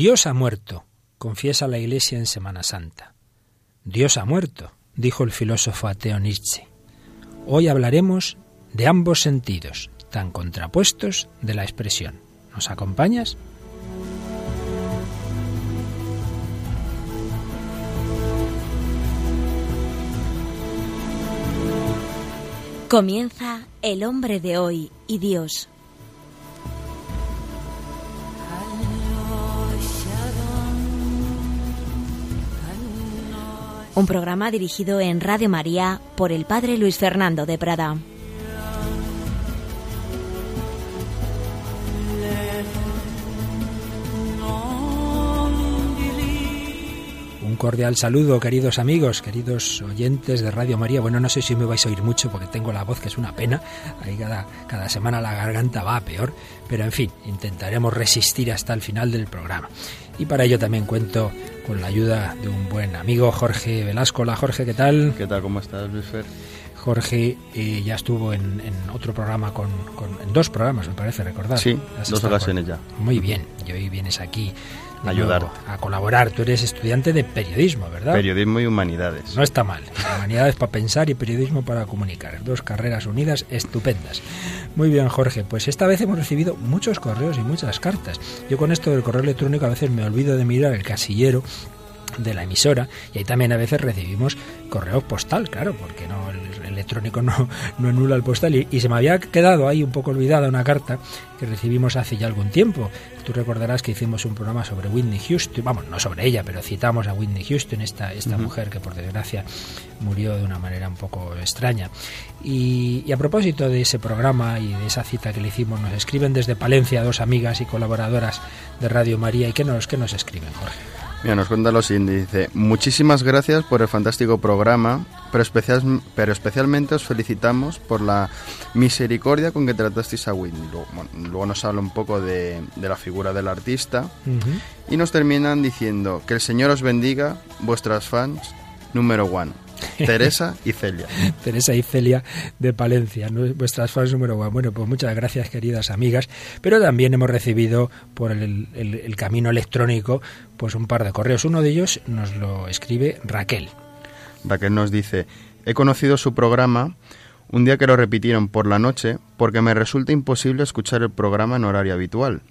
Dios ha muerto, confiesa la Iglesia en Semana Santa. Dios ha muerto, dijo el filósofo ateo Nietzsche. Hoy hablaremos de ambos sentidos, tan contrapuestos de la expresión. ¿Nos acompañas? Comienza El hombre de hoy y Dios. Un programa dirigido en Radio María por el Padre Luis Fernando de Prada. cordial saludo, queridos amigos, queridos oyentes de Radio María. Bueno, no sé si me vais a oír mucho porque tengo la voz que es una pena. Ahí cada, cada semana la garganta va a peor. Pero en fin, intentaremos resistir hasta el final del programa. Y para ello también cuento con la ayuda de un buen amigo, Jorge Velasco. Hola Jorge, ¿qué tal? ¿Qué tal? ¿Cómo estás, Luis Fer? Jorge eh, ya estuvo en, otro programa, con, en dos programas, me parece recordar. Sí, dos ocasiones ya. Muy bien, y hoy vienes aquí ayudar. a colaborar. Tú eres estudiante de periodismo, ¿verdad? Periodismo y humanidades. No está mal. Humanidades para pensar y periodismo para comunicar. Dos carreras unidas estupendas. Muy bien, Jorge. Pues esta vez hemos recibido muchos correos y muchas cartas. Yo con esto del correo electrónico a veces me olvido de mirar el casillero de la emisora y ahí también a veces recibimos correo postal, claro, porque no el, electrónico no, no anula el postal y, se me había quedado ahí un poco olvidada una carta que recibimos hace ya algún tiempo. Tú recordarás que hicimos un programa sobre Whitney Houston, vamos, no sobre ella, pero citamos a Whitney Houston, esta, esta mujer que por desgracia murió de una manera un poco extraña. Y, y, a propósito de ese programa y de esa cita que le hicimos, nos escriben desde Palencia dos amigas y colaboradoras de Radio María. ¿Y qué nos, qué nos escriben, Jorge? Mira, nos cuenta lo siguiente, dice, muchísimas gracias por el fantástico programa, pero, especial, pero especialmente os felicitamos por la misericordia con que tratasteis a Whitney. Luego, nos habla un poco de, la figura del artista y nos terminan diciendo que el Señor os bendiga, vuestras fans número one. Teresa y Celia. Teresa y Celia de Palencia, vuestras fans número uno. Bueno, pues muchas gracias, queridas amigas. Pero también hemos recibido por el, camino electrónico pues un par de correos. Uno de ellos nos lo escribe Raquel. Raquel nos dice, he conocido su programa un día que lo repitieron por la noche porque me resulta imposible escuchar el programa en horario habitual.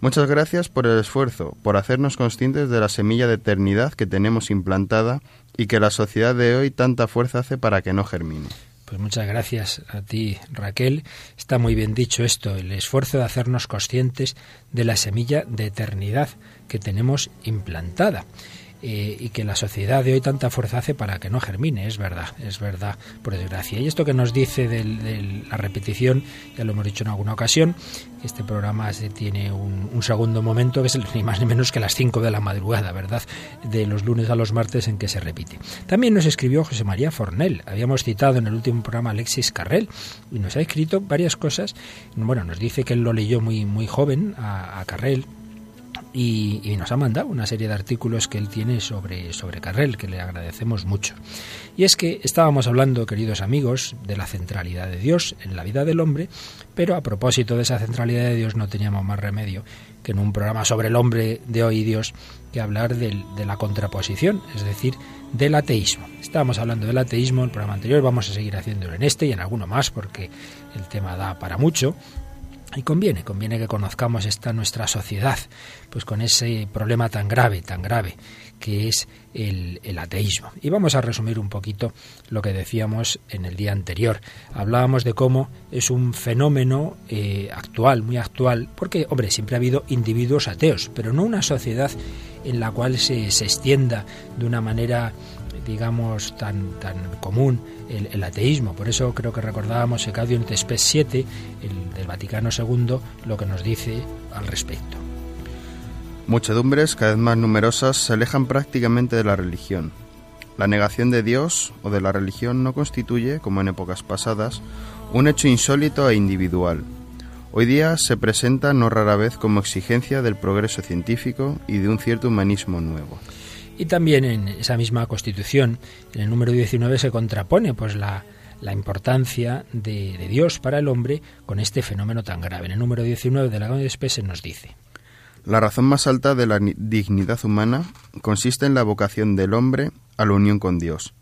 Muchas gracias por el esfuerzo, por hacernos conscientes de la semilla de eternidad que tenemos implantada y que la sociedad de hoy tanta fuerza hace para que no germine. Pues muchas gracias a ti, Raquel. Está muy bien dicho esto, el esfuerzo de hacernos conscientes de la semilla de eternidad que tenemos implantada. Eh, y que la sociedad de hoy tanta fuerza hace para que no germine, es verdad, es verdad, por desgracia. Y esto que nos dice de la repetición, ya lo hemos dicho en alguna ocasión, este programa se tiene un, segundo momento que es ni más ni menos que las 5 de la madrugada, ¿verdad? De los lunes a los martes en que se repite. También nos escribió José María Fornel, habíamos citado en el último programa Alexis Carrel, y nos ha escrito varias cosas. Bueno, nos dice que él lo leyó muy, muy joven a, a Carrel, y, nos ha mandado una serie de artículos que él tiene sobre, sobre que le agradecemos mucho. Y es que estábamos hablando, queridos amigos, de la centralidad de Dios en la vida del hombre, pero a propósito de esa centralidad de Dios no teníamos más remedio que en un programa sobre el hombre de hoy Dios que hablar de la contraposición, es decir, del ateísmo. Estábamos hablando del ateísmo en el programa anterior, vamos a seguir haciéndolo en este y en alguno más porque el tema da para mucho. Y conviene, conviene que conozcamos esta nuestra sociedad, pues con ese problema tan grave, tan grave, que es el, ateísmo. Y vamos a resumir un poquito lo que decíamos en el día anterior. Hablábamos de cómo es un fenómeno eh, actual, muy actual, porque, hombre, siempre ha habido individuos ateos, pero no una sociedad en la cual se, se extienda de una manera digamos, tan, tan común el, ateísmo. Por eso creo que recordábamos Ecadio Tespes 7, el del Vaticano II, lo que nos dice al respecto. Muchedumbres cada vez más numerosas se alejan prácticamente de la religión. La negación de Dios o de la religión no constituye, como en épocas pasadas, un hecho insólito e individual. Hoy día se presenta no rara vez como exigencia del progreso científico y de un cierto humanismo nuevo. Y también en esa misma Constitución, en el número 19, se contrapone pues la, importancia de, Dios para el hombre con este fenómeno tan grave. En el número 19 de la Constitución se nos dice. La razón más alta de la dignidad humana consiste en la vocación del hombre a la unión con Dios.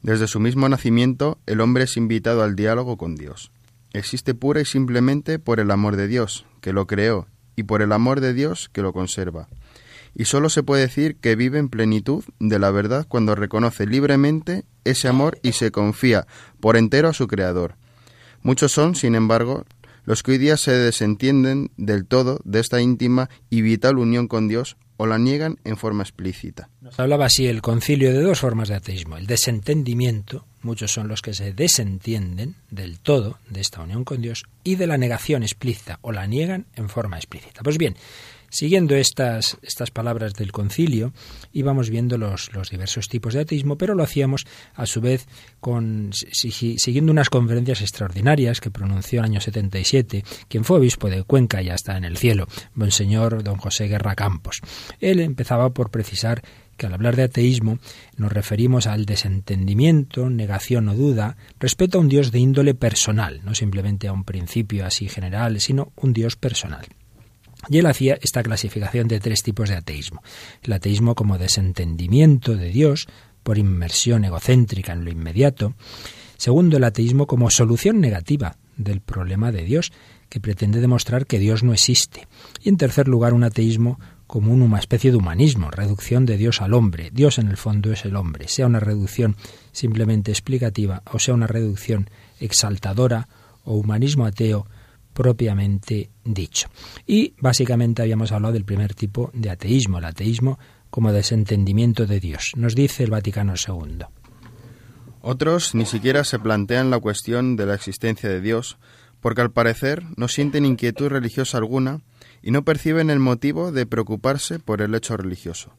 Desde su mismo nacimiento, el hombre es invitado al diálogo con Dios. Existe pura y simplemente por el amor de Dios, que lo creó, y por el amor de Dios, que lo conserva. Y sólo se puede decir que vive en plenitud de la verdad cuando reconoce libremente ese amor y se confía por entero a su Creador. Muchos son, sin embargo, los que hoy día se desentienden del todo de esta íntima y vital unión con Dios o la niegan en forma explícita. Nos hablaba así el concilio de dos formas de ateísmo. El desentendimiento, muchos son los que se desentienden del todo de esta unión con Dios, y de la negación explícita o la niegan en forma explícita. Pues bien, Siguiendo estas, estas palabras del concilio, íbamos viendo los, los diversos tipos de ateísmo, pero lo hacíamos a su vez con, siguiendo unas conferencias extraordinarias que pronunció en el año 77 quien fue obispo de Cuenca, ya está en el cielo, Monseñor don José Guerra Campos. Él empezaba por precisar que al hablar de ateísmo nos referimos al desentendimiento, negación o duda respecto a un Dios de índole personal, no simplemente a un principio así general, sino un Dios personal. Y él hacía esta clasificación de tres tipos de ateísmo. El ateísmo como desentendimiento de Dios por inmersión egocéntrica en lo inmediato. Segundo, el ateísmo como solución negativa del problema de Dios, que pretende demostrar que Dios no existe. Y en tercer lugar, un ateísmo como una especie de humanismo, reducción de Dios al hombre. Dios en el fondo es el hombre, sea una reducción simplemente explicativa o sea una reducción exaltadora o humanismo ateo propiamente dicho. Y básicamente habíamos hablado del primer tipo de ateísmo, el ateísmo como desentendimiento de Dios. Nos dice el Vaticano II. Otros ni siquiera se plantean la cuestión de la existencia de Dios, porque al parecer no sienten inquietud religiosa alguna y no perciben el motivo de preocuparse por el hecho religioso.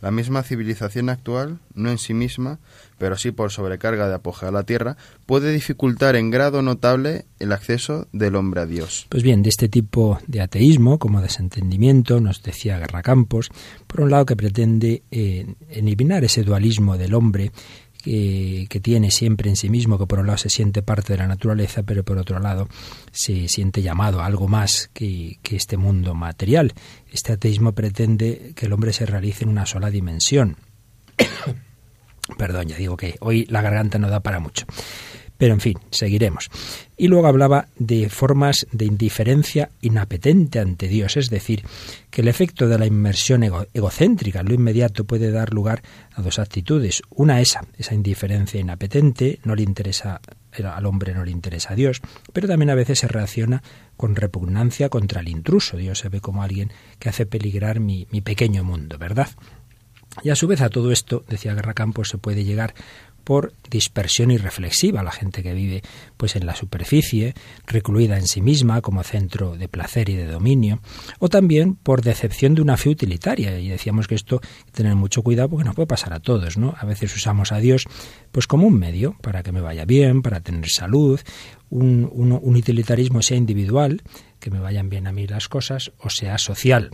La misma civilización actual, no en sí misma, pero sí por sobrecarga de apogeo a la tierra, puede dificultar en grado notable el acceso del hombre a Dios. Pues bien, de este tipo de ateísmo, como desentendimiento, nos decía Guerra Campos, por un lado que pretende eh, eliminar ese dualismo del hombre que, tiene siempre en sí mismo, que por un lado se siente parte de la naturaleza, pero por otro lado se siente llamado a algo más que, que este mundo material. Este ateísmo pretende que el hombre se realice en una sola dimensión. Perdón, ya digo que hoy la garganta no da para mucho. Pero en fin, seguiremos. Y luego hablaba de formas de indiferencia inapetente ante Dios, es decir, que el efecto de la inmersión egocéntrica en lo inmediato puede dar lugar a dos actitudes. Una esa, esa indiferencia inapetente, no le interesa al hombre no le interesa a Dios, pero también a veces se reacciona con repugnancia contra el intruso. Dios se ve como alguien que hace peligrar mi, mi pequeño mundo, ¿verdad? Y a su vez a todo esto, decía Guerra Campos, se puede llegar por dispersión irreflexiva, la gente que vive pues en la superficie, recluida en sí misma como centro de placer y de dominio, o también por decepción de una fe utilitaria. Y decíamos que esto hay que tener mucho cuidado porque no puede pasar a todos, ¿no? A veces usamos a Dios pues como un medio para que me vaya bien, para tener salud, un utilitarismo sea individual, que me vayan bien a mí las cosas, o sea social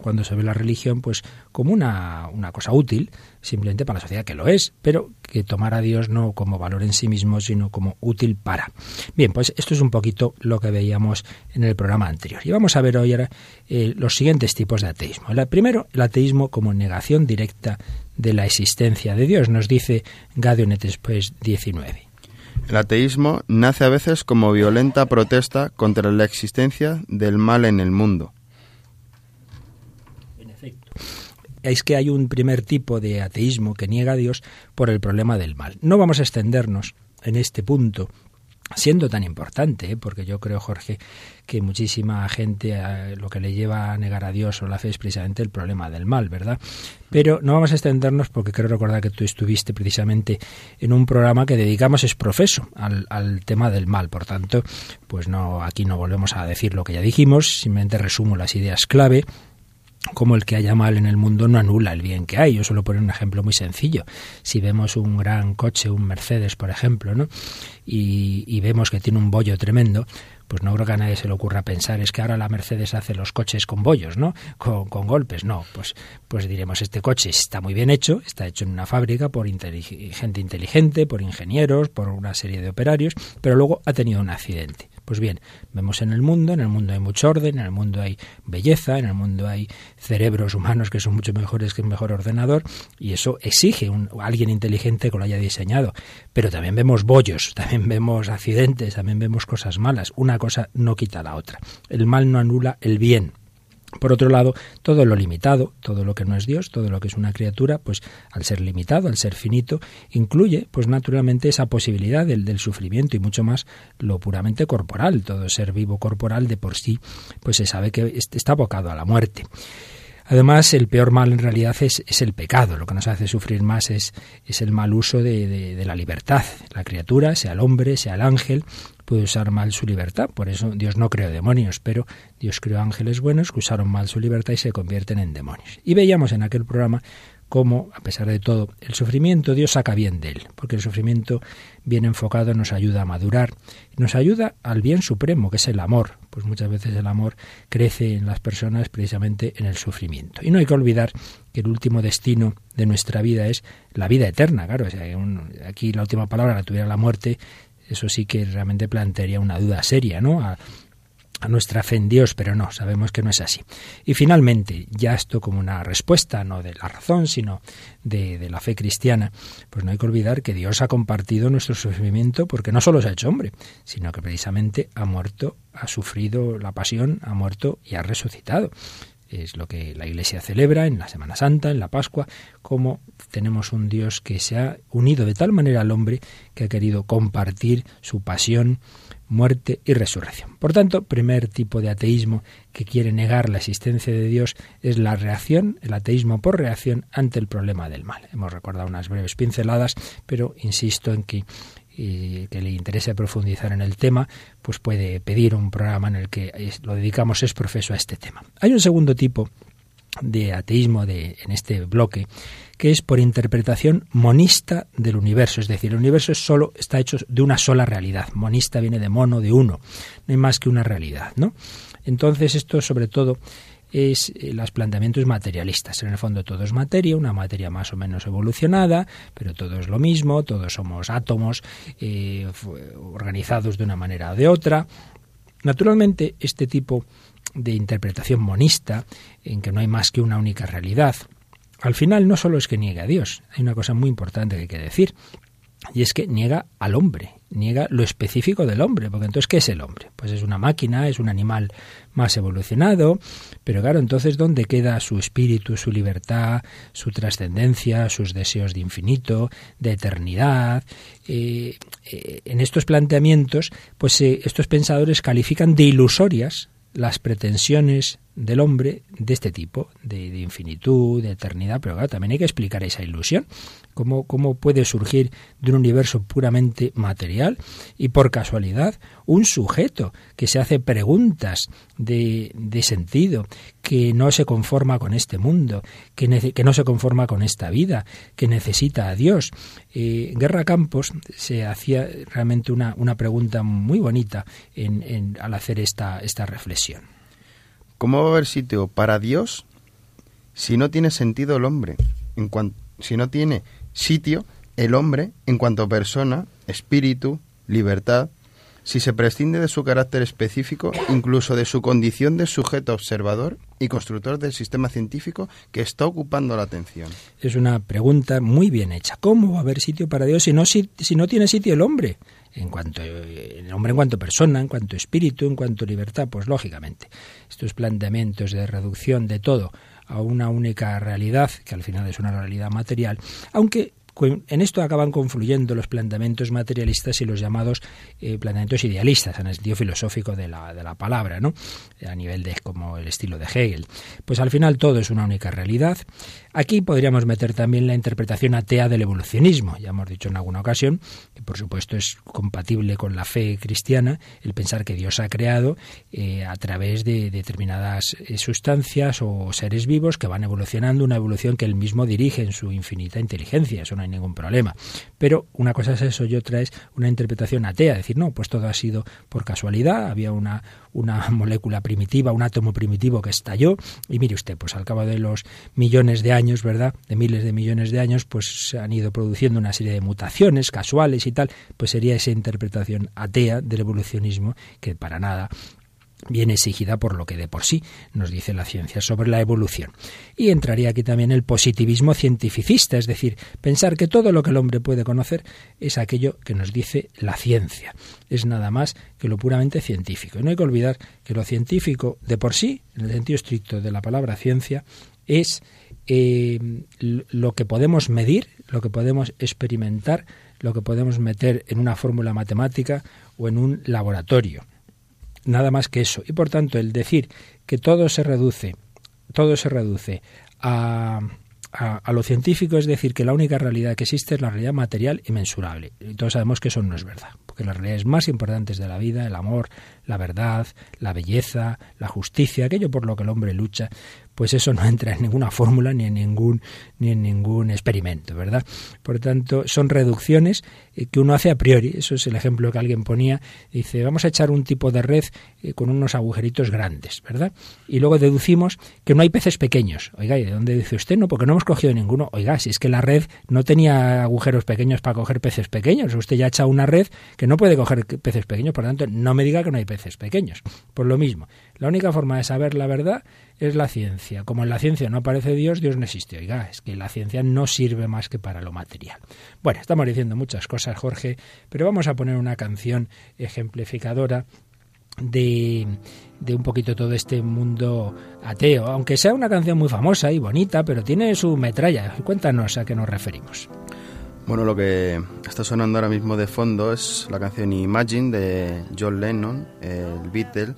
cuando se ve la religión pues como una, una, cosa útil, simplemente para la sociedad, que lo es, pero que tomar a Dios no como valor en sí mismo, sino como útil para. Bien, pues esto es un poquito lo que veíamos en el programa anterior. Y vamos a ver hoy ahora eh, los siguientes tipos de ateísmo. El primero, el ateísmo como negación directa de la existencia de Dios, nos dice Gadionet después 19. El ateísmo nace a veces como violenta protesta contra la existencia del mal en el mundo es que hay un primer tipo de ateísmo que niega a Dios por el problema del mal. No vamos a extendernos en este punto siendo tan importante, ¿eh? porque yo creo, Jorge, que muchísima gente eh, lo que le lleva a negar a Dios o la fe es precisamente el problema del mal, ¿verdad? Pero no vamos a extendernos porque quiero recordar que tú estuviste precisamente en un programa que dedicamos es profeso al, al tema del mal, por tanto, pues no, aquí no volvemos a decir lo que ya dijimos, simplemente resumo las ideas clave como el que haya mal en el mundo no anula el bien que hay. Yo suelo poner un ejemplo muy sencillo. Si vemos un gran coche, un Mercedes, por ejemplo, ¿no? Y, vemos que tiene un bollo tremendo, pues no creo que a nadie se le ocurra pensar es que ahora la Mercedes hace los coches con bollos, ¿no? Con, con, golpes, no. Pues, pues diremos, este coche está muy bien hecho, está hecho en una fábrica por gente inteligente, por ingenieros, por una serie de operarios, pero luego ha tenido un accidente Pues bien, vemos en el mundo, en el mundo hay mucho orden, en el mundo hay belleza, en el mundo hay cerebros humanos que son mucho mejores que un mejor ordenador, y eso exige un, alguien inteligente que lo haya diseñado. Pero también vemos bollos, también vemos accidentes, también vemos cosas malas. Una cosa no quita la otra. El mal no anula el bien. Por otro lado, todo lo limitado, todo lo que no es Dios, todo lo que es una criatura, pues al ser limitado, al ser finito, incluye, pues naturalmente, esa posibilidad del, del, sufrimiento y mucho más lo puramente corporal. Todo ser vivo corporal de por sí, pues se sabe que está abocado a la muerte. Además, el peor mal en realidad es, el pecado. Lo que nos hace sufrir más es, es el mal uso de, de, de, la libertad. La criatura, sea el hombre, sea el ángel, puede usar mal su libertad. Por eso Dios no creó demonios, pero Dios creó ángeles buenos que usaron mal su libertad y se convierten en demonios. Y veíamos en aquel programa cómo, a pesar de todo, el sufrimiento Dios saca bien de él, porque el sufrimiento bien enfocado nos ayuda a madurar, nos ayuda al bien supremo, que es el amor. Pues muchas veces el amor crece en las personas precisamente en el sufrimiento. Y no hay que olvidar que el último destino de nuestra vida es la vida eterna, claro. Aquí la última palabra la tuviera la muerte, eso sí que realmente plantearía una duda seria, ¿no? A, nuestra fe en Dios, pero no, sabemos que no es así. Y finalmente, ya esto como una respuesta, no de la razón, sino de, de, la fe cristiana, pues no hay que olvidar que Dios ha compartido nuestro sufrimiento porque no solo se ha hecho hombre, sino que precisamente ha muerto, ha sufrido la pasión, ha muerto y ha resucitado. Es lo que la Iglesia celebra en la Semana Santa, en la Pascua, como tenemos un Dios que se ha unido de tal manera al hombre que ha querido compartir su pasión, muerte y resurrección. Por tanto, primer tipo de ateísmo que quiere negar la existencia de Dios es la reacción, el ateísmo por reacción ante el problema del mal. Hemos recordado unas breves pinceladas, pero insisto en que y que le interese profundizar en el tema, pues puede pedir un programa en el que lo dedicamos es profeso a este tema. Hay un segundo tipo de ateísmo de, en este bloque que es por interpretación monista del universo, es decir, el universo solo está hecho de una sola realidad. Monista viene de mono, de uno, no hay más que una realidad, ¿no? Entonces esto sobre todo es eh, los planteamientos materialistas. En el fondo todo es materia, una materia más o menos evolucionada, pero todo es lo mismo, todos somos átomos eh, organizados de una manera o de otra. Naturalmente, este tipo de interpretación monista, en que no hay más que una única realidad, al final no solo es que niegue a Dios, hay una cosa muy importante que hay que decir, y es que niega al hombre, niega lo específico del hombre, porque entonces, ¿qué es el hombre? Pues es una máquina, es un animal más evolucionado, pero claro, entonces, ¿dónde queda su espíritu, su libertad, su trascendencia, sus deseos de infinito, de eternidad? Eh, eh, en estos planteamientos, pues eh, estos pensadores califican de ilusorias las pretensiones del hombre de este tipo, de, infinitud, de eternidad, pero también hay que explicar esa ilusión, cómo, cómo puede surgir de un universo puramente material y por casualidad un sujeto que se hace preguntas de, de sentido, que no se conforma con este mundo, que, que, no se conforma con esta vida, que necesita a Dios. Eh, Guerra Campos se hacía realmente una, una pregunta muy bonita en, en, al hacer esta, esta reflexión. ¿Cómo va a haber sitio para Dios si no tiene sentido el hombre? En cuanto, si no tiene sitio el hombre en cuanto persona, espíritu, libertad, si se prescinde de su carácter específico, incluso de su condición de sujeto observador y constructor del sistema científico que está ocupando la atención. Es una pregunta muy bien hecha. ¿Cómo va a haber sitio para Dios si no, si no tiene sitio el hombre? En cuanto el hombre en cuanto persona, en cuanto espíritu, en cuanto libertad, pues lógicamente estos planteamientos de reducción de todo a una única realidad, que al final es una realidad material, aunque en esto acaban confluyendo los planteamientos materialistas y los llamados eh, planteamientos idealistas, en el sentido filosófico de la, de la palabra, ¿no? a nivel de como el estilo de Hegel. Pues al final todo es una única realidad. Aquí podríamos meter también la interpretación atea del evolucionismo. Ya hemos dicho en alguna ocasión que por supuesto es compatible con la fe cristiana el pensar que Dios ha creado eh, a través de determinadas eh, sustancias o seres vivos que van evolucionando, una evolución que él mismo dirige en su infinita inteligencia. Es una ningún problema. Pero una cosa es eso y otra es una interpretación atea, decir, no, pues todo ha sido por casualidad, había una, una molécula primitiva, un átomo primitivo que estalló, y mire usted, pues al cabo de los millones de años, ¿verdad? De miles de millones de años, pues se han ido produciendo una serie de mutaciones casuales y tal, pues sería esa interpretación atea del evolucionismo que para nada viene exigida por lo que de por sí nos dice la ciencia sobre la evolución. Y entraría aquí también el positivismo cientificista, es decir, pensar que todo lo que el hombre puede conocer es aquello que nos dice la ciencia. Es nada más que lo puramente científico. Y no hay que olvidar que lo científico de por sí, en el sentido estricto de la palabra ciencia, es eh, lo que podemos medir, lo que podemos experimentar, lo que podemos meter en una fórmula matemática o en un laboratorio nada más que eso. Y por tanto, el decir que todo se reduce, todo se reduce a, a, lo científico, es decir, que la única realidad que existe es la realidad material y mensurable. Y todos sabemos que eso no es verdad, porque las realidades más importantes de la vida, el amor, la verdad, la belleza, la justicia, aquello por lo que el hombre lucha, pues eso no entra en ninguna fórmula ni en ningún ni en ningún experimento, ¿verdad? Por tanto, son reducciones eh, que uno hace a priori. Eso es el ejemplo que alguien ponía. Dice, vamos a echar un tipo de red eh, con unos agujeritos grandes, ¿verdad? Y luego deducimos que no hay peces pequeños. Oiga, ¿y de dónde dice usted? No, porque no hemos cogido ninguno. Oiga, si es que la red no tenía agujeros pequeños para coger peces pequeños. Usted ya ha echado una red que no puede coger peces pequeños, por lo tanto, no me diga que no hay peces pequeños. Por lo mismo, la única forma de saber la verdad es la ciencia. Como en la ciencia no aparece Dios, Dios no existe. Oiga, es que la ciencia no sirve más que para lo material. Bueno, estamos diciendo muchas cosas, Jorge, pero vamos a poner una canción ejemplificadora de, de, un poquito todo este mundo ateo, aunque sea una canción muy famosa y bonita, pero tiene su metralla. Cuéntanos a qué nos referimos. Bueno, lo que está sonando ahora mismo de fondo es la canción Imagine de John Lennon, el Beatle,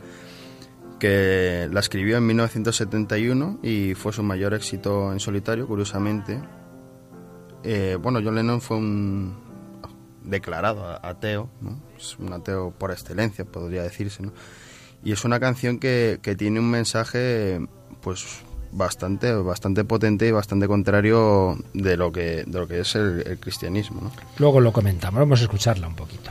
que la escribió en 1971 y fue su mayor éxito en solitario, curiosamente. Eh, bueno, John Lennon fue un declarado ateo, ¿no? un ateo por excelencia, podría decirse, ¿no? y es una canción que, que tiene un mensaje, pues bastante bastante potente y bastante contrario de lo que de lo que es el, el cristianismo. ¿no? Luego lo comentamos, vamos a escucharla un poquito.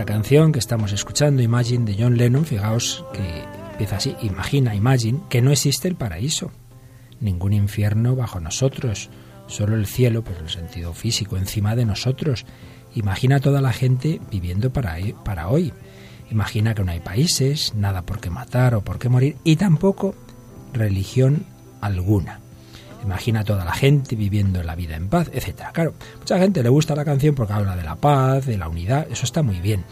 Esta canción que estamos escuchando, Imagine de John Lennon, fijaos que empieza así, imagina, imagine, que no existe el paraíso, ningún infierno bajo nosotros, solo el cielo, pero en el sentido físico, encima de nosotros. Imagina toda la gente viviendo para, para hoy. Imagina que no hay países, nada por qué matar o por qué morir, y tampoco religión alguna. Imagina toda la gente viviendo la vida en paz, etcétera. Claro, mucha gente le gusta la canción porque habla de la paz, de la unidad, eso está muy bien.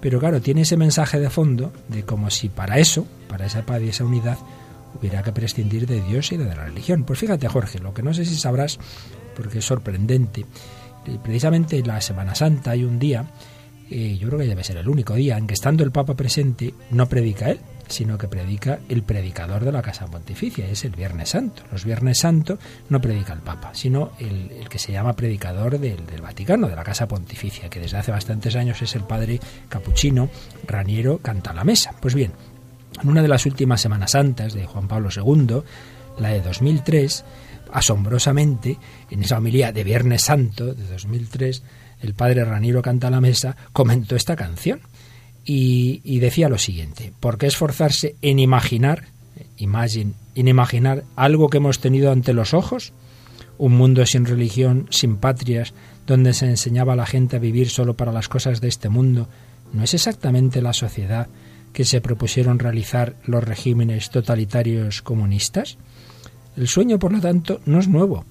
Pero claro, tiene ese mensaje de fondo de como si para eso, para esa paz y esa unidad, hubiera que prescindir de Dios y de la religión. Pues fíjate, Jorge, lo que no sé si sabrás, porque es sorprendente, eh, precisamente en la Semana Santa hay un día, eh, yo creo que debe ser el único día, en que estando el Papa presente, no predica él, sino que predica el predicador de la Casa Pontificia, es el Viernes Santo. Los Viernes Santo no predica el Papa, sino el, que se llama predicador del, Vaticano, de la Casa Pontificia, que desde hace bastantes años es el padre capuchino Raniero Canta la Mesa. Pues bien, en una de las últimas Semanas Santas de Juan Pablo II, la de 2003, asombrosamente, en esa homilía de Viernes Santo de 2003, el padre Raniero Canta la Mesa comentó esta canción y, decía lo siguiente, ¿por qué esforzarse en imaginar imagine, inimaginar algo que hemos tenido ante los ojos? Un mundo sin religión, sin patrias, donde se enseñaba a la gente a vivir solo para las cosas de este mundo, ¿no es exactamente la sociedad que se propusieron realizar los regímenes totalitarios comunistas? El sueño, por lo tanto, no es nuevo,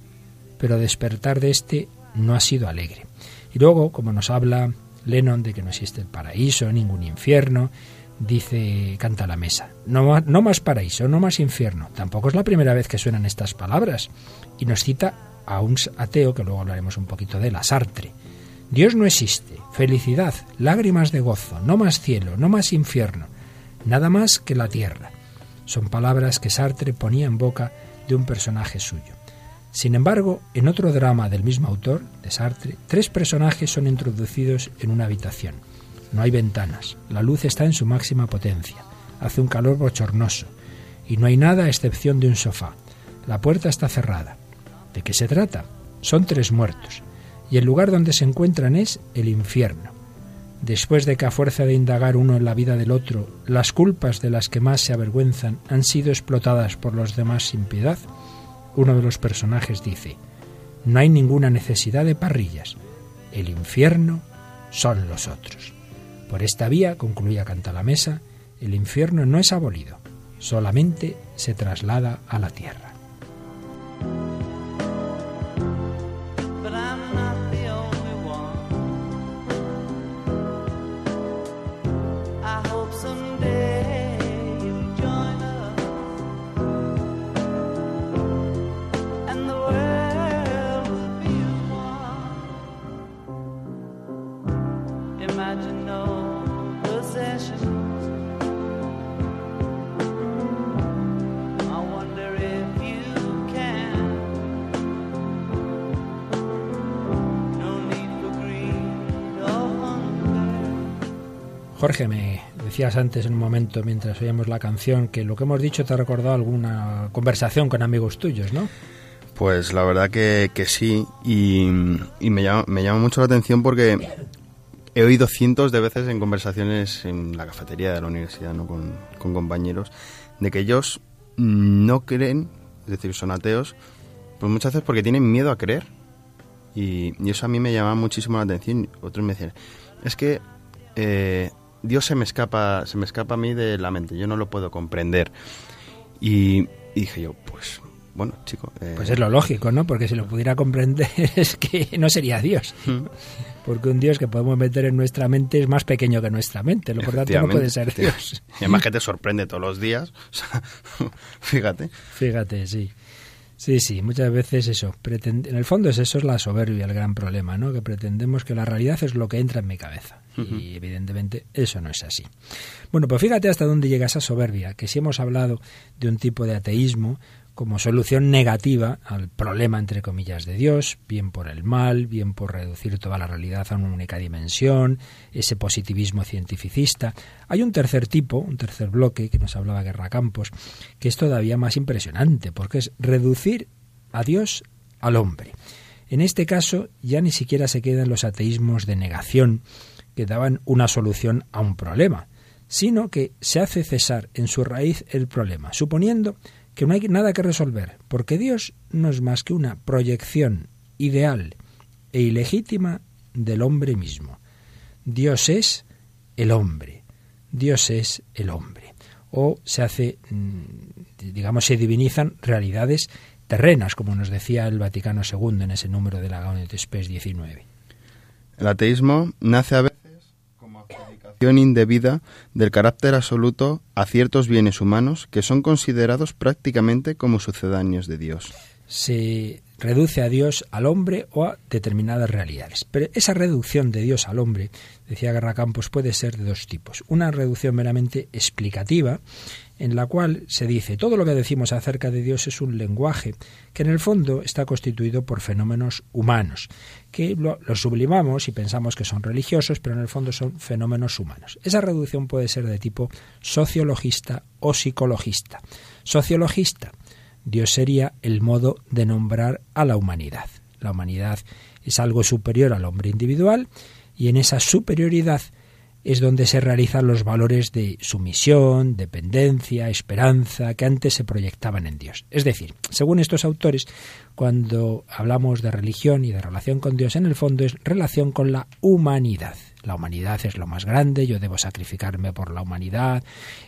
pero despertar de este no ha sido alegre. Y luego, como nos habla Lennon de que no existe el paraíso, ningún infierno, dice, canta la mesa, no, no más paraíso, no más infierno. Tampoco es la primera vez que suenan estas palabras. Y nos cita a un ateo, que luego hablaremos un poquito de la Sartre. Dios no existe, felicidad, lágrimas de gozo, no más cielo, no más infierno, nada más que la tierra. Son palabras que Sartre ponía en boca de un personaje suyo. Sin embargo, en otro drama del mismo autor, de Sartre, tres personajes son introducidos en una habitación. No hay ventanas, la luz está en su máxima potencia, hace un calor bochornoso, y no hay nada a excepción de un sofá. La puerta está cerrada. ¿De qué se trata? Son tres muertos, y el lugar donde se encuentran es el infierno. Después de que a fuerza de indagar uno en la vida del otro, las culpas de las que más se avergüenzan han sido explotadas por los demás sin piedad, uno de los personajes dice, no hay ninguna necesidad de parrillas, el infierno son los otros. Por esta vía, concluía Canta la Mesa, el infierno no es abolido, solamente se traslada a la tierra. Jorge, me decías antes en un momento mientras oíamos la canción que lo que hemos dicho te ha recordado alguna conversación con amigos tuyos, ¿no? Pues la verdad que, sí, y, me, llama, me llama mucho la atención porque he oído cientos de veces en conversaciones en la cafetería de la universidad ¿no? con, compañeros de que ellos no creen, es decir, son ateos, pues muchas veces porque tienen miedo a creer. Y, eso a mí me llama muchísimo la atención. Otros me decían, es que eh, Dios se me escapa, se me escapa a mí de la mente, yo no lo puedo comprender. Y, dije yo, pues bueno, chico. Eh, pues es lo lógico, ¿no? Porque si lo pudiera comprender es que no sería Dios. Porque un Dios que podemos meter en nuestra mente es más pequeño que nuestra mente, lo por tanto no puede ser Dios. Y además que te sorprende todos los días, fíjate. Fíjate, sí. Sí, sí, muchas veces eso. En el fondo es eso, es la soberbia, el gran problema, ¿no? Que pretendemos que la realidad es lo que entra en mi cabeza. Y evidentemente eso no es así. Bueno, pues fíjate hasta dónde llega esa soberbia, que si hemos hablado de un tipo de ateísmo como solución negativa al problema, entre comillas, de Dios, bien por el mal, bien por reducir toda la realidad a una única dimensión, ese positivismo cientificista. Hay un tercer tipo, un tercer bloque, que nos hablaba Guerra Campos, que es todavía más impresionante, porque es reducir a Dios al hombre. En este caso ya ni siquiera se quedan los ateísmos de negación, que daban una solución a un problema, sino que se hace cesar en su raíz el problema, suponiendo que no hay nada que resolver, porque Dios no es más que una proyección ideal e ilegítima del hombre mismo. Dios es el hombre, Dios es el hombre. O se hace, mm, digamos, se divinizan realidades terrenas, como nos decía el Vaticano II en ese número de la Gaudium Spes 19. El ateísmo nace a indebida del carácter absoluto a ciertos bienes humanos que son considerados prácticamente como sucedáneos de Dios. Se reduce a Dios al hombre o a determinadas realidades. Pero esa reducción de Dios al hombre, decía Garra Campos, puede ser de dos tipos. Una reducción meramente explicativa, en la cual se dice todo lo que decimos acerca de Dios es un lenguaje que en el fondo está constituido por fenómenos humanos, que lo, sublimamos y pensamos que son religiosos, pero en el fondo son fenómenos humanos. Esa reducción puede ser de tipo sociologista o psicologista. Sociologista, Dios sería el modo de nombrar a la humanidad. La humanidad es algo superior al hombre individual y en esa superioridad es donde se realizan los valores de sumisión, dependencia, esperanza, que antes se proyectaban en Dios. Es decir, según estos autores, cuando hablamos de religión y de relación con Dios, en el fondo es relación con la humanidad. La humanidad es lo más grande, yo debo sacrificarme por la humanidad,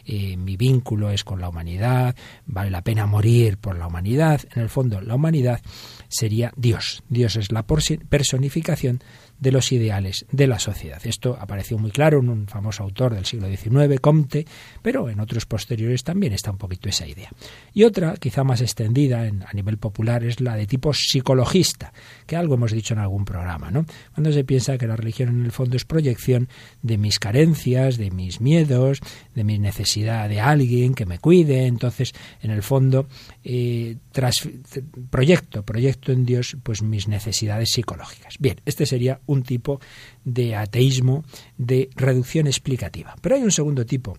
eh, mi vínculo es con la humanidad, vale la pena morir por la humanidad. En el fondo, la humanidad sería Dios. Dios es la personificación de los ideales de la sociedad. Esto apareció muy claro en un famoso autor del siglo XIX, Comte, pero en otros posteriores también está un poquito esa idea. Y otra, quizá más extendida a nivel popular, es la de tipo psicologista, que algo hemos dicho en algún programa, ¿no? Cuando se piensa que la religión en el fondo es proyección de mis carencias, de mis miedos, de mi necesidad de alguien que me cuide, entonces en el fondo eh, tras, proyecto, proyecto en Dios pues mis necesidades psicológicas. Bien, este sería un tipo de ateísmo de reducción explicativa. Pero hay un segundo tipo,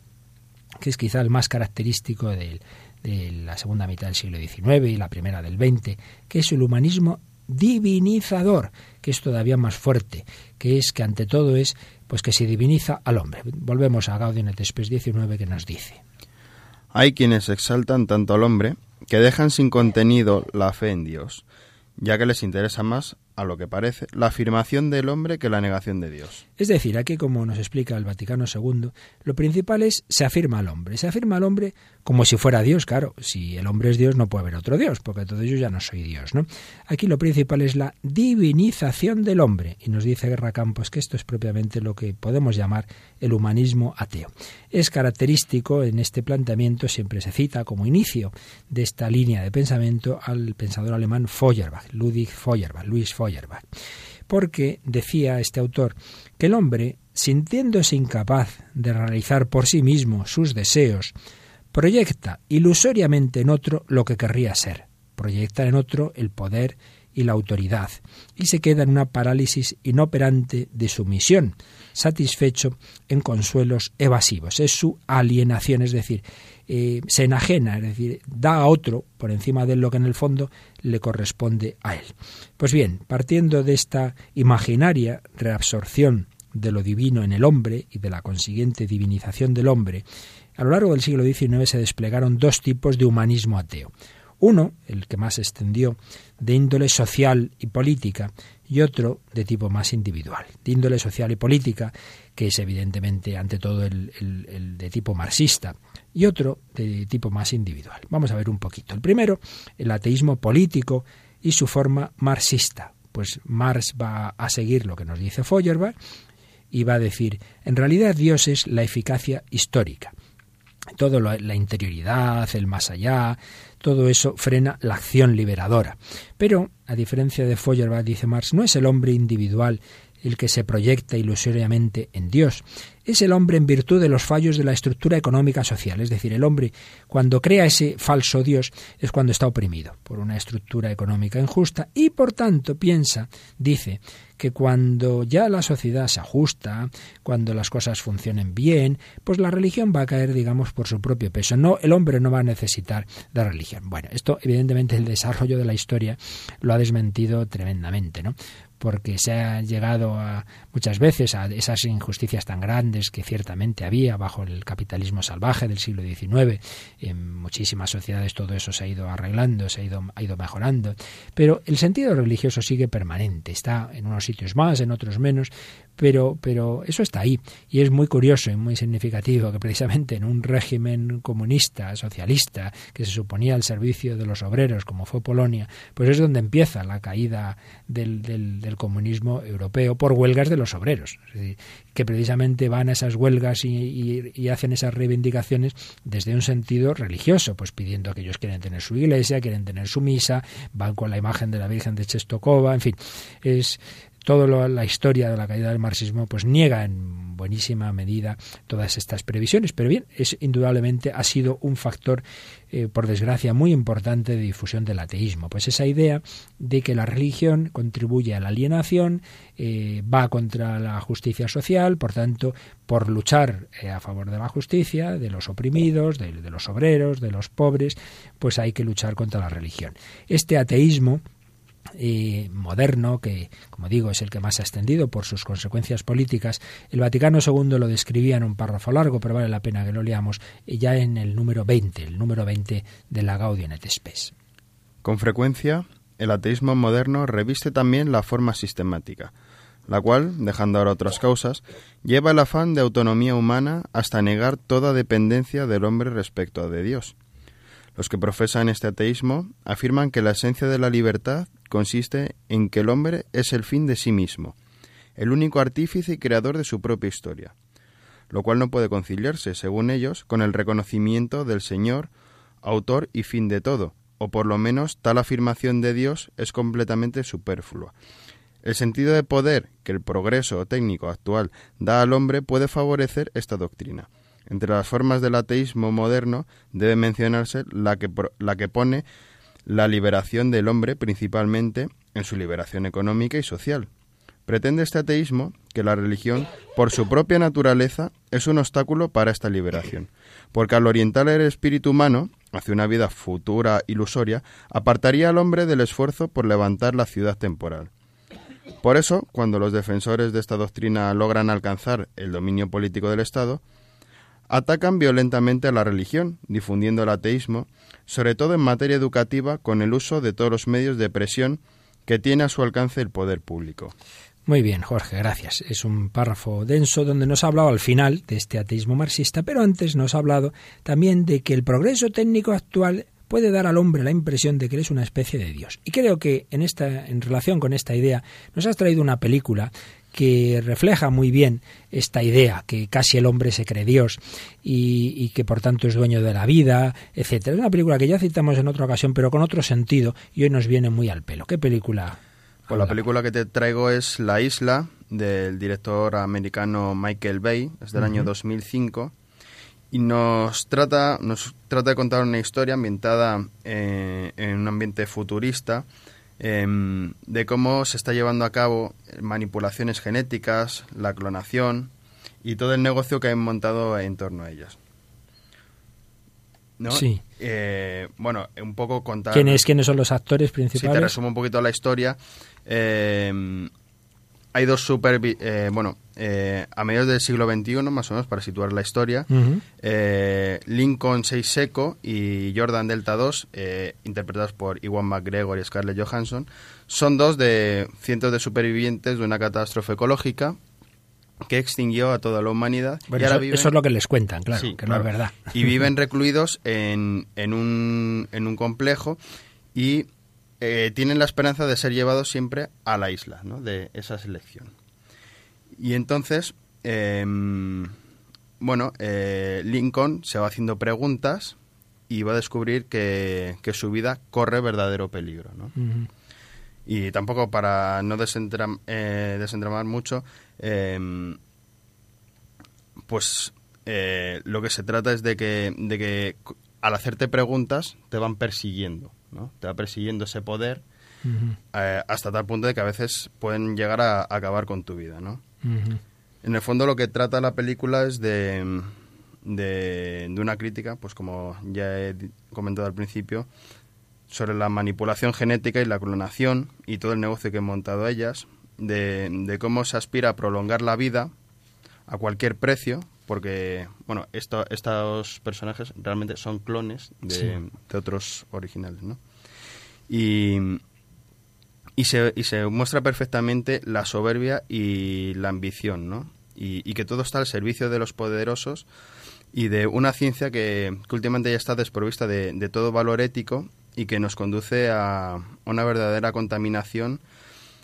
que es quizá el más característico de, la segunda mitad del siglo XIX y la primera del XX, que es el humanismo divinizador, que es todavía más fuerte, que es que ante todo es pues que se diviniza al hombre. Volvemos a Gaudium et Spes 19 que nos dice: Hay quienes exaltan tanto al hombre que dejan sin contenido la fe en Dios, ya que les interesa más a lo que parece, la afirmación del hombre que la negación de Dios. Es decir, aquí como nos explica el Vaticano II, lo principal es se afirma al hombre, se afirma al hombre como si fuera Dios, claro, si el hombre es Dios no puede haber otro Dios, porque todo yo ya no soy Dios, ¿no? Aquí lo principal es la divinización del hombre, y nos dice Guerra Campos que esto es propiamente lo que podemos llamar el humanismo ateo. Es característico en este planteamiento, siempre se cita como inicio de esta línea de pensamiento al pensador alemán Feuerbach, Ludwig Feuerbach, Luis Porque decía este autor que el hombre, sintiéndose incapaz de realizar por sí mismo sus deseos, proyecta ilusoriamente en otro lo que querría ser, proyecta en otro el poder y la autoridad, y se queda en una parálisis inoperante de sumisión, satisfecho en consuelos evasivos. Es su alienación, es decir, eh, se enajena, es decir, da a otro por encima de lo que en el fondo le corresponde a él. Pues bien, partiendo de esta imaginaria reabsorción de lo divino en el hombre y de la consiguiente divinización del hombre, a lo largo del siglo XIX se desplegaron dos tipos de humanismo ateo. Uno, el que más extendió, de índole social y política, y otro de tipo más individual, de índole social y política, que es evidentemente ante todo el, de tipo marxista, y otro de tipo más individual. Vamos a ver un poquito. El primero, el ateísmo político y su forma marxista. Pues Marx va a seguir lo que nos dice Feuerbach y va a decir, en realidad Dios es la eficacia histórica todo la interioridad, el más allá, todo eso frena la acción liberadora. Pero, a diferencia de Feuerbach, dice Marx, no es el hombre individual el que se proyecta ilusoriamente en Dios. Es el hombre en virtud de los fallos de la estructura económica social. Es decir, el hombre cuando crea ese falso Dios es cuando está oprimido por una estructura económica injusta y por tanto piensa, dice, que cuando ya la sociedad se ajusta, cuando las cosas funcionen bien, pues la religión va a caer, digamos, por su propio peso. No, el hombre no va a necesitar de religión. Bueno, esto evidentemente el desarrollo de la historia lo ha desmentido tremendamente, ¿no? Porque se ha llegado a, muchas veces a esas injusticias tan grandes que ciertamente había bajo el capitalismo salvaje del siglo XIX. En muchísimas sociedades todo eso se ha ido arreglando, se ha ido, ha ido mejorando, pero el sentido religioso sigue permanente, está en unos sitios más, en otros menos, pero, pero eso está ahí. Y es muy curioso y muy significativo que precisamente en un régimen comunista, socialista, que se suponía al servicio de los obreros, como fue Polonia, pues es donde empieza la caída del, del, comunismo europeo por huelgas de los obreros. Es decir, que precisamente van a esas huelgas y, hacen esas reivindicaciones desde un sentido religioso, pues pidiendo que ellos quieren tener su iglesia, quieren tener su misa, van con la imagen de la Virgen de Chestokova, en fin, es toda la historia de la caída del marxismo pues niega en buenísima medida todas estas previsiones. Pero bien, es indudablemente ha sido un factor, eh, por desgracia, muy importante de difusión del ateísmo. Pues esa idea de que la religión contribuye a la alienación, eh, va contra la justicia social, por tanto, por luchar eh, a favor de la justicia, de los oprimidos, de, de los obreros, de los pobres, pues hay que luchar contra la religión. Este ateísmo eh, moderno, que, como digo, es el que más ha extendido por sus consecuencias políticas, el Vaticano II lo describía en un párrafo largo, pero vale la pena que lo leamos, ya en el número 20, el número 20 de la Gaudium et. Con frecuencia, el ateísmo moderno reviste también la forma sistemática, la cual, dejando ahora otras causas, lleva el afán de autonomía humana hasta negar toda dependencia del hombre respecto a de Dios. Los que profesan este ateísmo afirman que la esencia de la libertad consiste en que el hombre es el fin de sí mismo, el único artífice y creador de su propia historia, lo cual no puede conciliarse, según ellos, con el reconocimiento del Señor, autor y fin de todo, o por lo menos tal afirmación de Dios es completamente superflua. El sentido de poder que el progreso técnico actual da al hombre puede favorecer esta doctrina. Entre las formas del ateísmo moderno debe mencionarse la que, la que pone la liberación del hombre principalmente en su liberación económica y social. Pretende este ateísmo que la religión, por su propia naturaleza, es un obstáculo para esta liberación, porque al orientar el espíritu humano hacia una vida futura ilusoria, apartaría al hombre del esfuerzo por levantar la ciudad temporal. Por eso, cuando los defensores de esta doctrina logran alcanzar el dominio político del Estado, atacan violentamente a la religión, difundiendo el ateísmo, sobre todo en materia educativa, con el uso de todos los medios de presión que tiene a su alcance el poder público. Muy bien, Jorge, gracias. Es un párrafo denso donde nos ha hablado al final de este ateísmo marxista, pero antes nos ha hablado también de que el progreso técnico actual puede dar al hombre la impresión de que él es una especie de Dios. Y creo que en esta en relación con esta idea nos has traído una película que refleja muy bien esta idea, que casi el hombre se cree Dios y, que por tanto es dueño de la vida, etcétera. Es una película que ya citamos en otra ocasión, pero con otro sentido, y hoy nos viene muy al pelo. ¿Qué película? Pues la película que te traigo es La Isla, del director americano Michael Bay, es del año 2005 y nos trata, nos trata de contar una historia ambientada eh, en un ambiente futurista Em, de cómo se está llevando a cabo manipulaciones genéticas, la clonación y todo el negocio que han montado en torno a ellas. ¿No? Sí. Eh, bueno, un poco contar... ¿Quiénes, ¿Quiénes son los actores principales? Sí, te resumo un poquito la historia. Eh, hay dos super... Eh, bueno, eh, a mediados del siglo XXI, más o menos, para situar la historia, eh, Lincoln Seiseco y Jordan Delta 2, interpretados por Iwan McGregor y Scarlett Johansson, son dos de cientos de supervivientes de una catástrofe ecológica que extinguió a toda la humanidad. eso, es lo que les cuentan, claro, que no es verdad. Y viven recluidos en, en, un, en un complejo y eh, tienen la esperanza de ser llevados siempre a la isla ¿no? de esa selección. Y entonces, em, bueno, eh, Lincoln se va haciendo preguntas y va a descubrir que, su vida corre verdadero peligro. ¿no? Y tampoco para no desentram, eh, desentramar mucho, em, pues lo que se trata es de que, de que al hacerte preguntas te van persiguiendo. ¿No? Te va persiguiendo ese poder eh, hasta tal punto de que a veces pueden llegar a, acabar con tu vida, ¿no? En el fondo lo que trata la película es de, de, una crítica, pues como ya he comentado al principio, sobre la manipulación genética y la clonación y todo el negocio que han montado ellas, de, cómo se aspira a prolongar la vida a cualquier precio, porque bueno esto, estos personajes realmente son clones de, otros originales ¿no? y, y, se, y se muestra perfectamente la soberbia y la ambición ¿no? y, que todo está al servicio de los poderosos y de una ciencia que, últimamente ya está desprovista de, de, todo valor ético y que nos conduce a una verdadera contaminación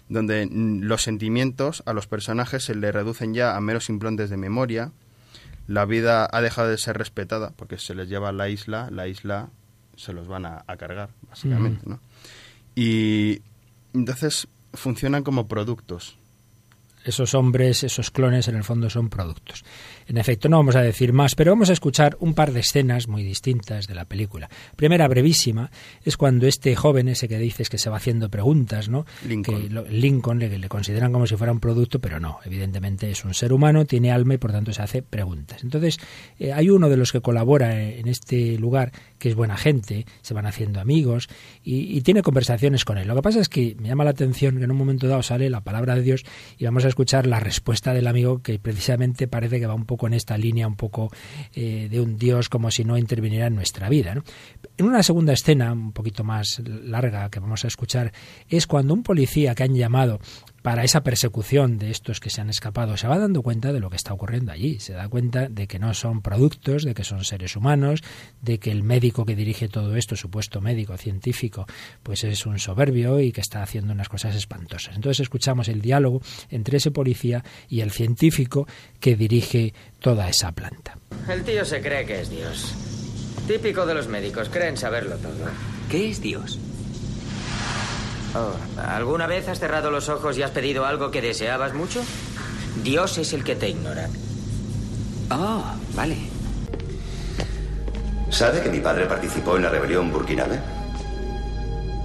donde los sentimientos a los personajes se le reducen ya a meros implantes de memoria la vida ha dejado de ser respetada porque se les lleva a la isla, la isla se los van a, cargar, básicamente, ¿no? Y entonces funcionan como productos. Esos hombres, esos clones, en el fondo son productos. En efecto, no vamos a decir más, pero vamos a escuchar un par de escenas muy distintas de la película. Primera, brevísima, es cuando este joven, ese que dices que se va haciendo preguntas, ¿no? Lincoln. Que Lincoln le, le consideran como si fuera un producto, pero no, evidentemente es un ser humano, tiene alma y por tanto se hace preguntas. Entonces, eh, hay uno de los que colabora en este lugar que es buena gente, se van haciendo amigos y, y tiene conversaciones con él. Lo que pasa es que me llama la atención que en un momento dado sale la palabra de Dios y vamos a escuchar la respuesta del amigo que precisamente parece que va un poco en esta línea, un poco eh, de un Dios como si no interviniera en nuestra vida. En una segunda escena, un poquito más larga que vamos a escuchar, es cuando un policía que han llamado para esa persecución de estos que se han escapado, se va dando cuenta de lo que está ocurriendo allí, se da cuenta de que no son productos, de que son seres humanos, de que el médico que dirige todo esto, supuesto médico científico, pues es un soberbio y que está haciendo unas cosas espantosas. Entonces escuchamos el diálogo entre ese policía y el científico que dirige toda esa planta. El tío se cree que es Dios. Típico de los médicos, creen saberlo todo. ¿Qué es Dios? Oh, ¿Alguna vez has cerrado los ojos y has pedido algo que deseabas mucho? Dios es el que te ignora. Oh, vale. ¿Sabe que mi padre participó en la rebelión burkinabe?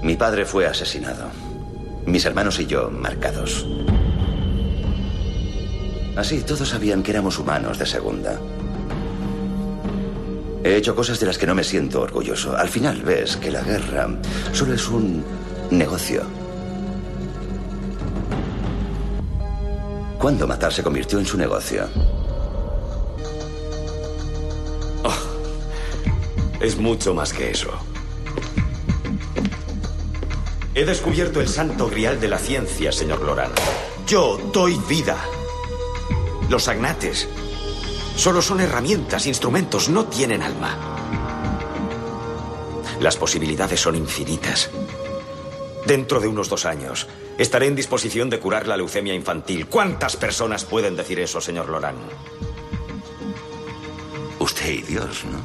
Mi padre fue asesinado. Mis hermanos y yo marcados. Así, todos sabían que éramos humanos de segunda. He hecho cosas de las que no me siento orgulloso. Al final ves que la guerra solo es un negocio. ¿Cuándo matar se convirtió en su negocio? Es mucho más que eso. He descubierto el santo grial de la ciencia, señor Loran. Yo doy vida. Los agnates solo son herramientas, instrumentos, no tienen alma. Las posibilidades son infinitas. Dentro de unos dos años, estaré en disposición de curar la leucemia infantil. ¿Cuántas personas pueden decir eso, señor Loran? Usted y Dios, ¿no?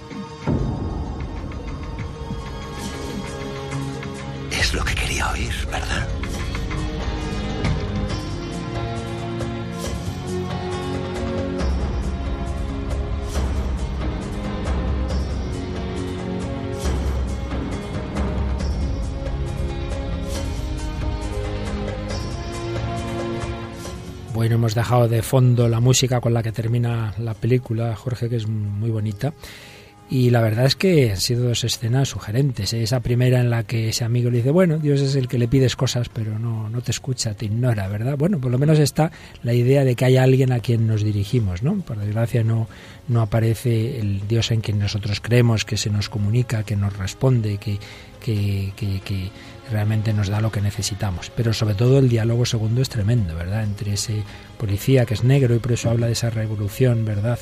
Es lo que quería oír, ¿verdad? Bueno, hemos dejado de fondo la música con la que termina la película, Jorge, que es muy bonita. Y la verdad es que han sido dos escenas sugerentes. ¿eh? Esa primera en la que ese amigo le dice, bueno, Dios es el que le pides cosas, pero no, no te escucha, te ignora, ¿verdad? Bueno, por lo menos está la idea de que hay alguien a quien nos dirigimos, ¿no? Por desgracia no, no aparece el Dios en quien nosotros creemos, que se nos comunica, que nos responde, que, que, que realmente nos da lo que necesitamos. Pero sobre todo el diálogo segundo es tremendo, ¿verdad? Entre ese policía que es negro y por eso habla de esa revolución, ¿verdad?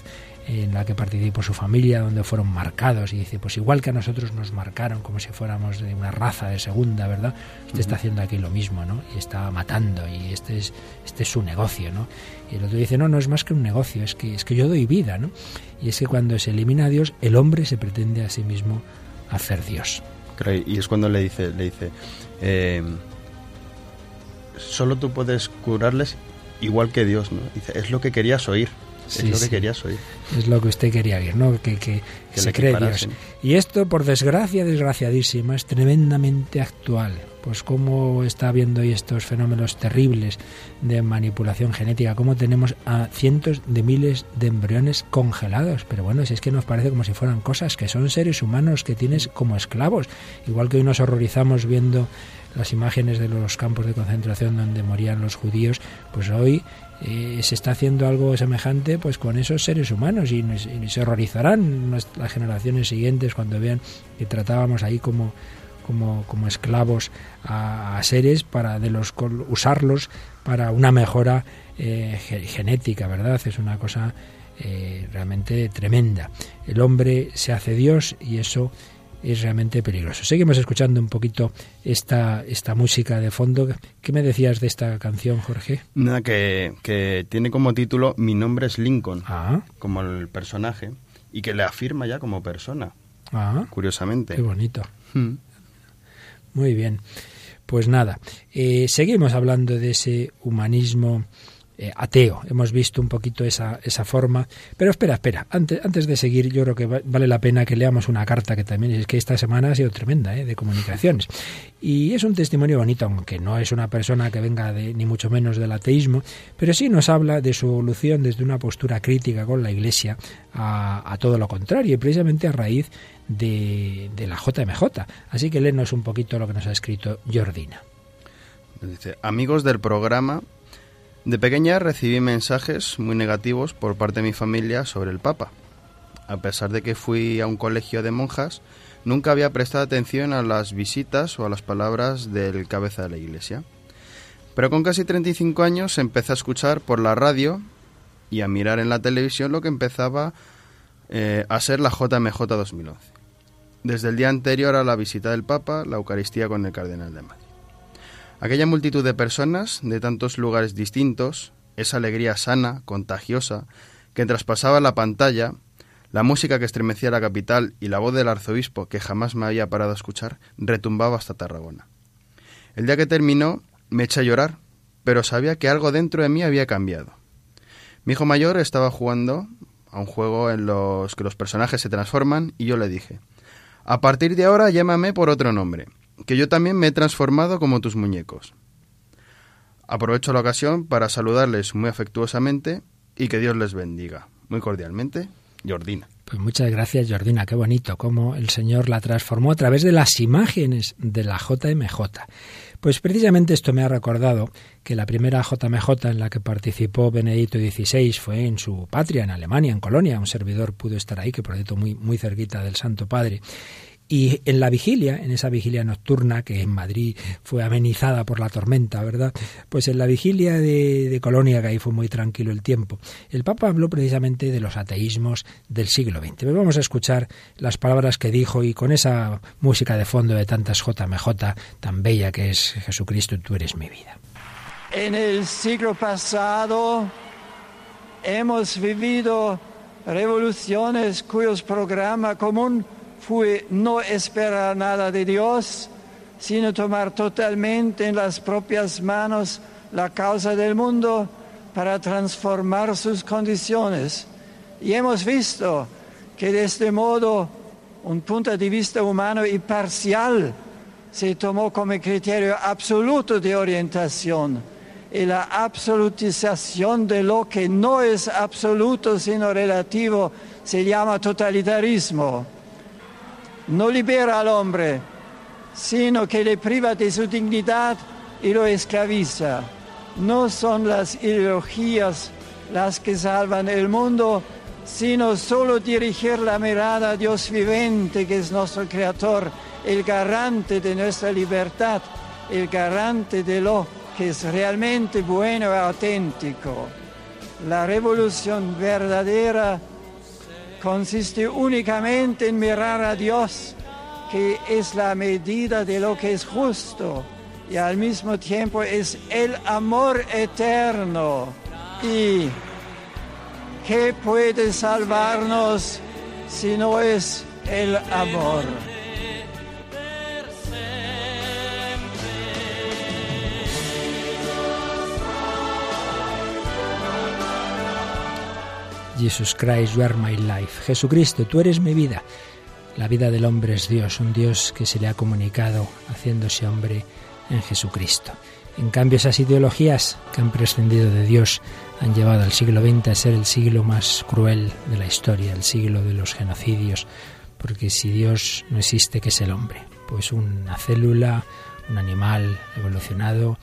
en la que participó su familia, donde fueron marcados, y dice, pues igual que a nosotros nos marcaron como si fuéramos de una raza de segunda, ¿verdad? Usted está haciendo aquí lo mismo, ¿no? Y está matando, y este es, este es su negocio, ¿no? Y el otro dice, no, no es más que un negocio, es que, es que yo doy vida, ¿no? Y es que cuando se elimina a Dios, el hombre se pretende a sí mismo hacer Dios. Y es cuando le dice, le dice, eh, solo tú puedes curarles igual que Dios, ¿no? Dice, es lo que querías oír. Sí, es lo sí. que querías oír. Es lo que usted quería oír, ¿no? Que, que, Que se cree Dios. Y esto, por desgracia, desgraciadísima, es tremendamente actual. Pues cómo está habiendo hoy estos fenómenos terribles de manipulación genética, cómo tenemos a cientos de miles de embriones congelados. Pero bueno, si es que nos parece como si fueran cosas que son seres humanos que tienes como esclavos. Igual que hoy nos horrorizamos viendo las imágenes de los campos de concentración donde morían los judíos, pues hoy eh, se está haciendo algo semejante pues con esos seres humanos y, nos- y se horrorizarán las, generaciones siguientes cuando vean que tratábamos ahí como como, como esclavos a, a seres para de los usarlos para una mejora eh, ge- genética, ¿verdad? Es una cosa eh, realmente tremenda. El hombre se hace Dios y eso es realmente peligroso. Seguimos escuchando un poquito esta, esta música de fondo. ¿Qué me decías de esta canción, Jorge? Nada, que, que tiene como título Mi nombre es Lincoln, Ah, como el personaje, y que le afirma ya como persona, ah, curiosamente. qué bonito. Mm. Muy bien. Pues nada, eh, seguimos hablando de ese humanismo eh, ateo. Hemos visto un poquito esa, esa forma. Pero espera, espera, antes, antes de seguir, yo creo que vale la pena que leamos una carta que también es que esta semana ha sido tremenda, ¿eh? de comunicaciones. Y es un testimonio bonito, aunque no es una persona que venga de, ni mucho menos del ateísmo, pero sí nos habla de su evolución desde una postura crítica con la Iglesia a, todo lo contrario, y precisamente a raíz de, de la JMJ. Así que léenos un poquito lo que nos ha escrito Jordina. Dice, amigos del programa, de pequeña recibí mensajes muy negativos por parte de mi familia sobre el Papa. A pesar de que fui a un colegio de monjas, nunca había prestado atención a las visitas o a las palabras del cabeza de la iglesia. Pero con casi 35 años empecé a escuchar por la radio y a mirar en la televisión lo que empezaba eh, a ser la JMJ 2011. Desde el día anterior a la visita del Papa, la Eucaristía con el Cardenal de Madrid. Aquella multitud de personas de tantos lugares distintos, esa alegría sana, contagiosa, que traspasaba la pantalla, la música que estremecía la capital y la voz del arzobispo que jamás me había parado a escuchar, retumbaba hasta Tarragona. El día que terminó, me eché a llorar, pero sabía que algo dentro de mí había cambiado. Mi hijo mayor estaba jugando a un juego en los que los personajes se transforman y yo le dije, a partir de ahora llámame por otro nombre que yo también me he transformado como tus muñecos. Aprovecho la ocasión para saludarles muy afectuosamente y que Dios les bendiga. Muy cordialmente, Jordina. Pues muchas gracias, Jordina. Qué bonito cómo el Señor la transformó a través de las imágenes de la JMJ. Pues precisamente esto me ha recordado que la primera JMJ en la que participó Benedicto XVI fue en su patria, en Alemania, en Colonia. Un servidor pudo estar ahí, que por cierto muy, muy cerquita del Santo Padre. Y en la vigilia, en esa vigilia nocturna que en Madrid fue amenizada por la tormenta, ¿verdad? Pues en la vigilia de, Colonia, que ahí fue muy tranquilo el tiempo, el Papa habló precisamente de los ateísmos del siglo XX. Pero vamos a escuchar las palabras que dijo y con esa música de fondo de tantas JMJ tan bella que es Jesucristo, tú eres mi vida. En el siglo pasado hemos vivido revoluciones cuyos programas común fue no esperar nada de Dios, sino tomar totalmente en las propias manos la causa del mundo para transformar sus condiciones. Y hemos visto que de este modo un punto de vista humano y parcial se tomó como criterio absoluto de orientación y la absolutización de lo que no es absoluto sino relativo se llama totalitarismo no libera al hombre, sino que le priva de su dignidad y lo esclaviza. No son las ideologías las que salvan el mundo, sino solo dirigir la mirada a Dios vivente, que es nuestro Creador, el garante de nuestra libertad, el garante de lo que es realmente bueno y auténtico. La revolución verdadera consiste únicamente en mirar a Dios, que es la medida de lo que es justo y al mismo tiempo es el amor eterno. ¿Y qué puede salvarnos si no es el amor? Jesus Christ, you are my life. Jesucristo, tú eres mi vida. La vida del hombre es Dios, un Dios que se le ha comunicado haciéndose hombre en Jesucristo. En cambio, esas ideologías que han prescindido de Dios han llevado al siglo XX a ser el siglo más cruel de la historia, el siglo de los genocidios, porque si Dios no existe, ¿qué es el hombre? Pues una célula, un animal evolucionado,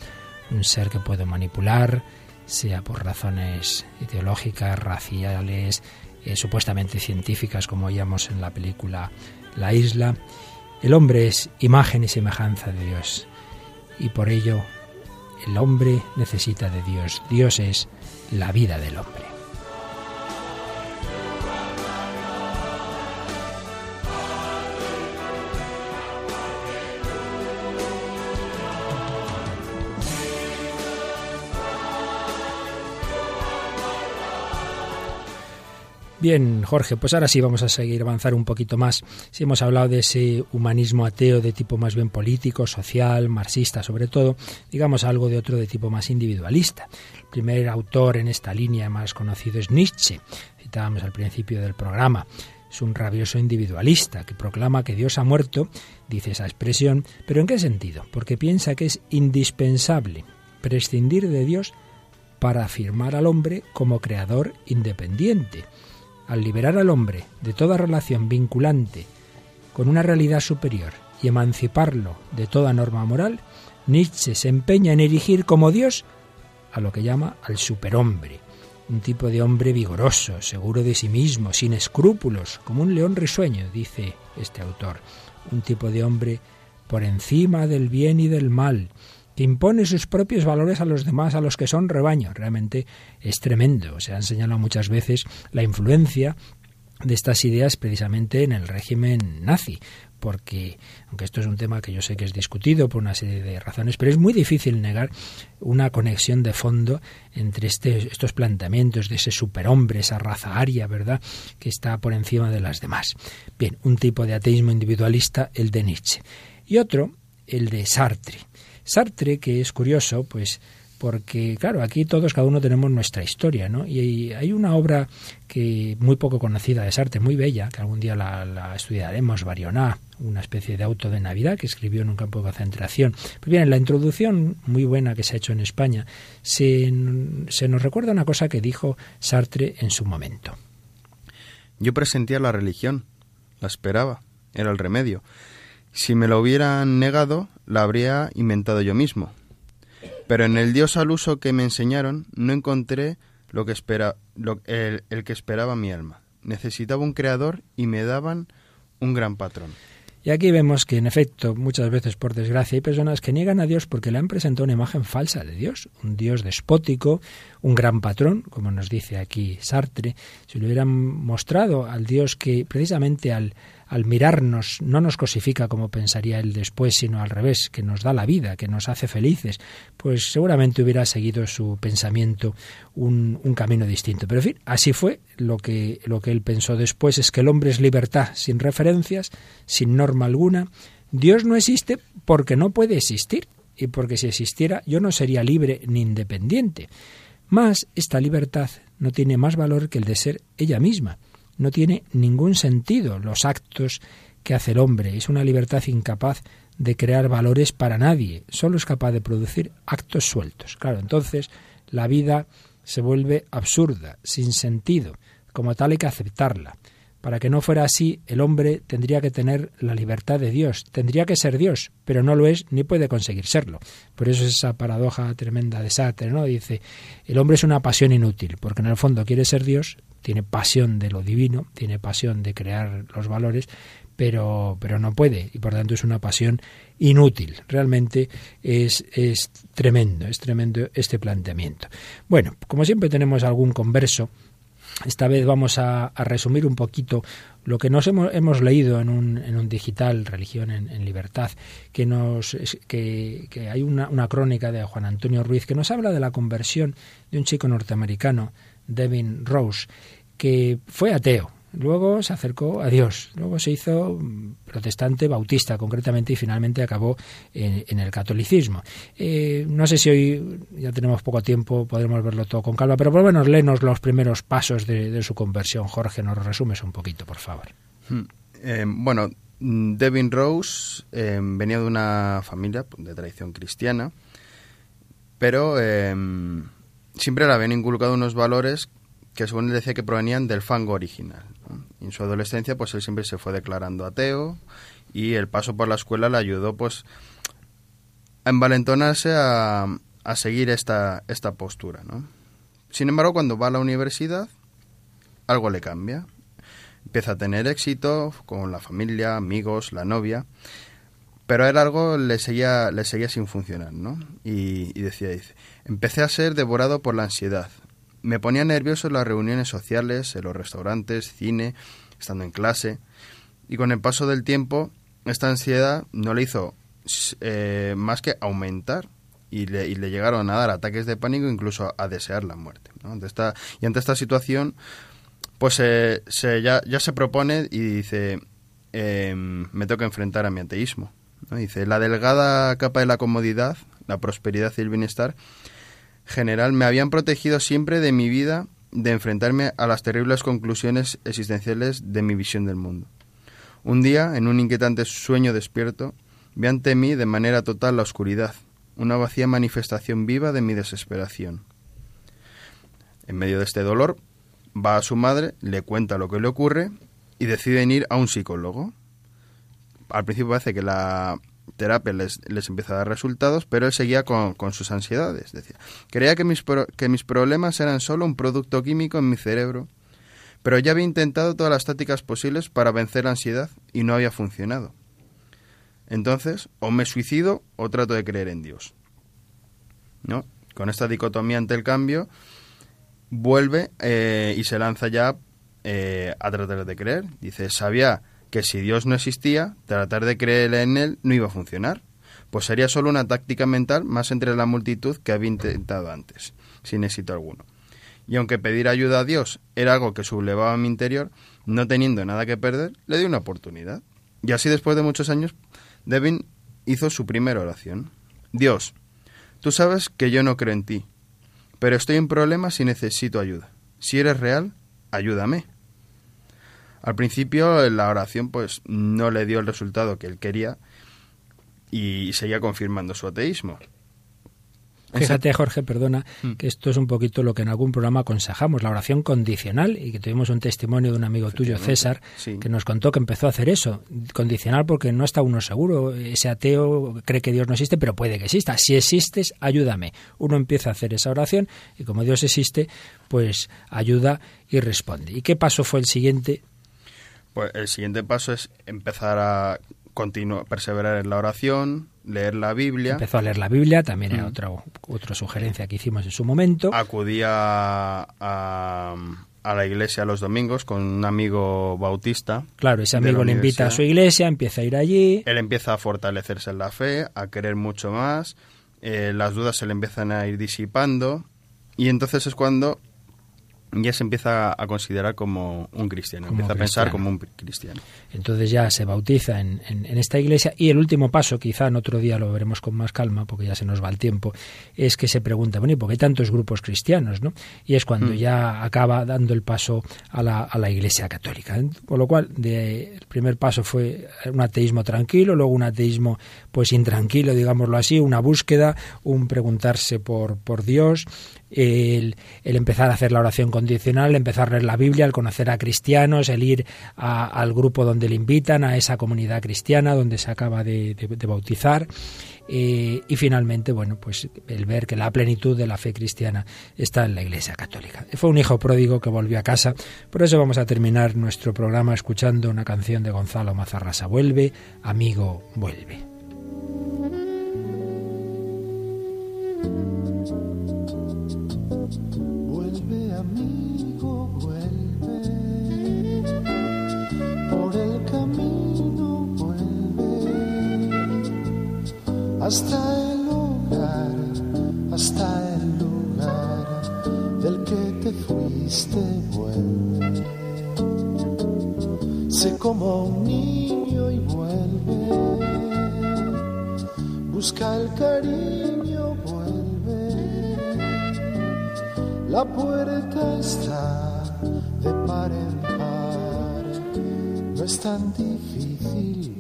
un ser que puede manipular, sea por razones ideológicas, raciales, eh, supuestamente científicas, como oíamos en la película La isla. El hombre es imagen y semejanza de Dios y por ello el hombre necesita de Dios. Dios es la vida del hombre. Bien, Jorge, pues ahora sí vamos a seguir avanzar un poquito más. Si hemos hablado de ese humanismo ateo de tipo más bien político, social, marxista sobre todo, digamos algo de otro de tipo más individualista. El primer autor en esta línea más conocido es Nietzsche, citábamos al principio del programa. Es un rabioso individualista que proclama que Dios ha muerto, dice esa expresión, pero ¿en qué sentido? Porque piensa que es indispensable prescindir de Dios para afirmar al hombre como creador independiente al liberar al hombre de toda relación vinculante con una realidad superior y emanciparlo de toda norma moral, Nietzsche se empeña en erigir como Dios a lo que llama al superhombre, un tipo de hombre vigoroso, seguro de sí mismo, sin escrúpulos, como un león risueño, dice este autor, un tipo de hombre por encima del bien y del mal, impone sus propios valores a los demás, a los que son rebaño. Realmente es tremendo. Se ha señalado muchas veces la influencia de estas ideas precisamente en el régimen nazi, porque, aunque esto es un tema que yo sé que es discutido por una serie de razones, pero es muy difícil negar una conexión de fondo entre este, estos planteamientos de ese superhombre, esa raza aria, ¿verdad?, que está por encima de las demás. Bien, un tipo de ateísmo individualista, el de Nietzsche, y otro, el de Sartre. Sartre, que es curioso, pues porque claro, aquí todos cada uno tenemos nuestra historia, ¿no? Y hay una obra que muy poco conocida de Sartre, muy bella, que algún día la, estudiaremos, Barioná, una especie de auto de Navidad que escribió en un campo de concentración. Pues bien, en la introducción muy buena que se ha hecho en España, se, nos recuerda una cosa que dijo Sartre en su momento. Yo presentía la religión, la esperaba, era el remedio. Si me lo hubieran negado, la habría inventado yo mismo. Pero en el Dios al uso que me enseñaron no encontré lo que espera, el, el que esperaba mi alma. Necesitaba un creador y me daban un gran patrón. Y aquí vemos que, en efecto, muchas veces, por desgracia, hay personas que niegan a Dios porque le han presentado una imagen falsa de Dios, un Dios despótico, un gran patrón, como nos dice aquí Sartre. Si le hubieran mostrado al Dios que, precisamente al, al mirarnos no nos cosifica como pensaría él después, sino al revés, que nos da la vida, que nos hace felices, pues seguramente hubiera seguido su pensamiento un, camino distinto. Pero en fin, así fue. Lo que, lo que él pensó después es que el hombre es libertad sin referencias, sin norma alguna. Dios no existe porque no puede existir y porque si existiera yo no sería libre ni independiente. Mas esta libertad no tiene más valor que el de ser ella misma no tiene ningún sentido los actos que hace el hombre. Es una libertad incapaz de crear valores para nadie. Solo es capaz de producir actos sueltos. Claro, entonces la vida se vuelve absurda, sin sentido. Como tal hay que aceptarla. Para que no fuera así, el hombre tendría que tener la libertad de Dios, tendría que ser Dios, pero no lo es ni puede conseguir serlo. Por eso es esa paradoja tremenda de Sartre, ¿no? Dice, el hombre es una pasión inútil, porque en el fondo quiere ser Dios, tiene pasión de lo divino, tiene pasión de crear los valores, pero, pero no puede y por tanto es una pasión inútil. Realmente es, es tremendo, es tremendo este planteamiento. Bueno, como siempre tenemos algún converso, esta vez vamos a, resumir un poquito lo que nos hemos, hemos leído en un, en un, digital, Religión en, Libertad, que, nos, que, que hay una, una, crónica de Juan Antonio Ruiz que nos habla de la conversión de un chico norteamericano Devin Rose, que fue ateo. Luego se acercó a Dios, luego se hizo protestante bautista concretamente y finalmente acabó en, el catolicismo. Eh, no sé si hoy ya tenemos poco tiempo, podremos verlo todo con calma, pero por lo menos léenos los primeros pasos de, su conversión. Jorge, nos resumes un poquito, por favor. Hmm. Eh, bueno, Devin Rose eh, venía de una familia de tradición cristiana, pero siempre le habían inculcado unos valores que según él decía que provenían del fango original. en su adolescencia, pues él siempre se fue declarando ateo y el paso por la escuela le ayudó, pues, a envalentonarse a, a seguir esta, esta postura, ¿no? Sin embargo, cuando va a la universidad, algo le cambia. Empieza a tener éxito con la familia, amigos, la novia, pero a él algo le seguía, le seguía sin funcionar, ¿no? Y, y decía, dice, empecé a ser devorado por la ansiedad. Me ponía nervioso en las reuniones sociales, en los restaurantes, cine, estando en clase, y con el paso del tiempo esta ansiedad no le hizo eh, más que aumentar y le, y le, llegaron a dar ataques de pánico, incluso a, desear la muerte. Ante esta, y ante esta situación, Pues eh, se, ya, ya se propone y dice, em, me toca enfrentar a mi ateísmo. Dice, la delgada capa de la comodidad, la prosperidad y el bienestar general me habían protegido siempre de mi vida de enfrentarme a las terribles conclusiones existenciales de mi visión del mundo. Un día, en un inquietante sueño despierto, vi ante mí de manera total la oscuridad, una vacía manifestación viva de mi desesperación. En medio de este dolor, va a su madre, le cuenta lo que le ocurre y deciden ir a un psicólogo. Al principio parece que la terapia les, les empieza a dar resultados, pero él seguía con, sus ansiedades. Decía, creía que mis, que mis problemas eran solo un producto químico en mi cerebro, pero ya había intentado todas las tácticas posibles para vencer la ansiedad y no había funcionado. Entonces, o me suicido o trato de creer en Dios. ¿No? Con esta dicotomía ante el cambio, vuelve eh, y se lanza ya eh, a tratar de creer. Dice, sabía que si Dios no existía, tratar de creer en Él no iba a funcionar. Pues sería solo una táctica mental más entre la multitud que había intentado antes, sin éxito alguno. Y aunque pedir ayuda a Dios era algo que sublevaba mi interior, no teniendo nada que perder, le di una oportunidad. Y así después de muchos años, Devin hizo su primera oración. Dios, tú sabes que yo no creo en ti, pero estoy en problemas y necesito ayuda. Si eres real, ayúdame. Al principio la oración pues no le dio el resultado que él quería y seguía confirmando su ateísmo. Fíjate, Jorge, perdona, Mm. que esto es un poquito lo que en algún programa aconsejamos, la oración condicional, y que tuvimos un testimonio de un amigo tuyo, César, sí. que nos contó que empezó a hacer eso, condicional porque no está uno seguro, ese ateo cree que Dios no existe, pero puede que exista. Si existes, ayúdame. Uno empieza a hacer esa oración y como Dios existe, pues ayuda y responde. ¿Y qué paso fue el siguiente? Pues el siguiente paso es empezar a continuar, perseverar en la oración, leer la Biblia. Empezó a leer la Biblia, también era Mm. otra, otra sugerencia que hicimos en su momento. Acudía a, a la iglesia los domingos con un amigo bautista. Claro, ese amigo le invita a su iglesia, empieza a ir allí. Él empieza a fortalecerse en la fe, a querer mucho más, eh, las dudas se le empiezan a ir disipando y entonces es cuando ya se empieza a considerar como un cristiano, Como empieza a pensar como un cristiano. Entonces ya se bautiza en, en- en esta iglesia y el último paso, quizá en otro día lo veremos con más calma porque ya se nos va el tiempo, es que se pregunta, bueno, ¿y por qué hay tantos grupos cristianos? ¿no? Y es cuando Mm. ya acaba dando el paso a la, a la iglesia católica. Con lo cual, de- el primer paso fue un ateísmo tranquilo, luego un ateísmo pues intranquilo, digámoslo así, una búsqueda, un preguntarse por, por Dios, el, el empezar a hacer la oración condicional, el empezar a leer la Biblia, el conocer a cristianos, el ir a- al grupo donde le invitan, a esa comunidad cristiana donde se acaba de, bautizar. eh, y finalmente, bueno, pues el ver que la plenitud de la fe cristiana está en la Iglesia Católica. Fue un hijo pródigo que volvió a casa. Por eso vamos a terminar nuestro programa escuchando una canción de Gonzalo Mazarrasa. Vuelve, amigo, vuelve. Hasta el lugar, hasta el lugar del que te fuiste vuelve. Sé como un niño y vuelve. Busca el cariño, vuelve. La puerta está de par en par, no es tan difícil.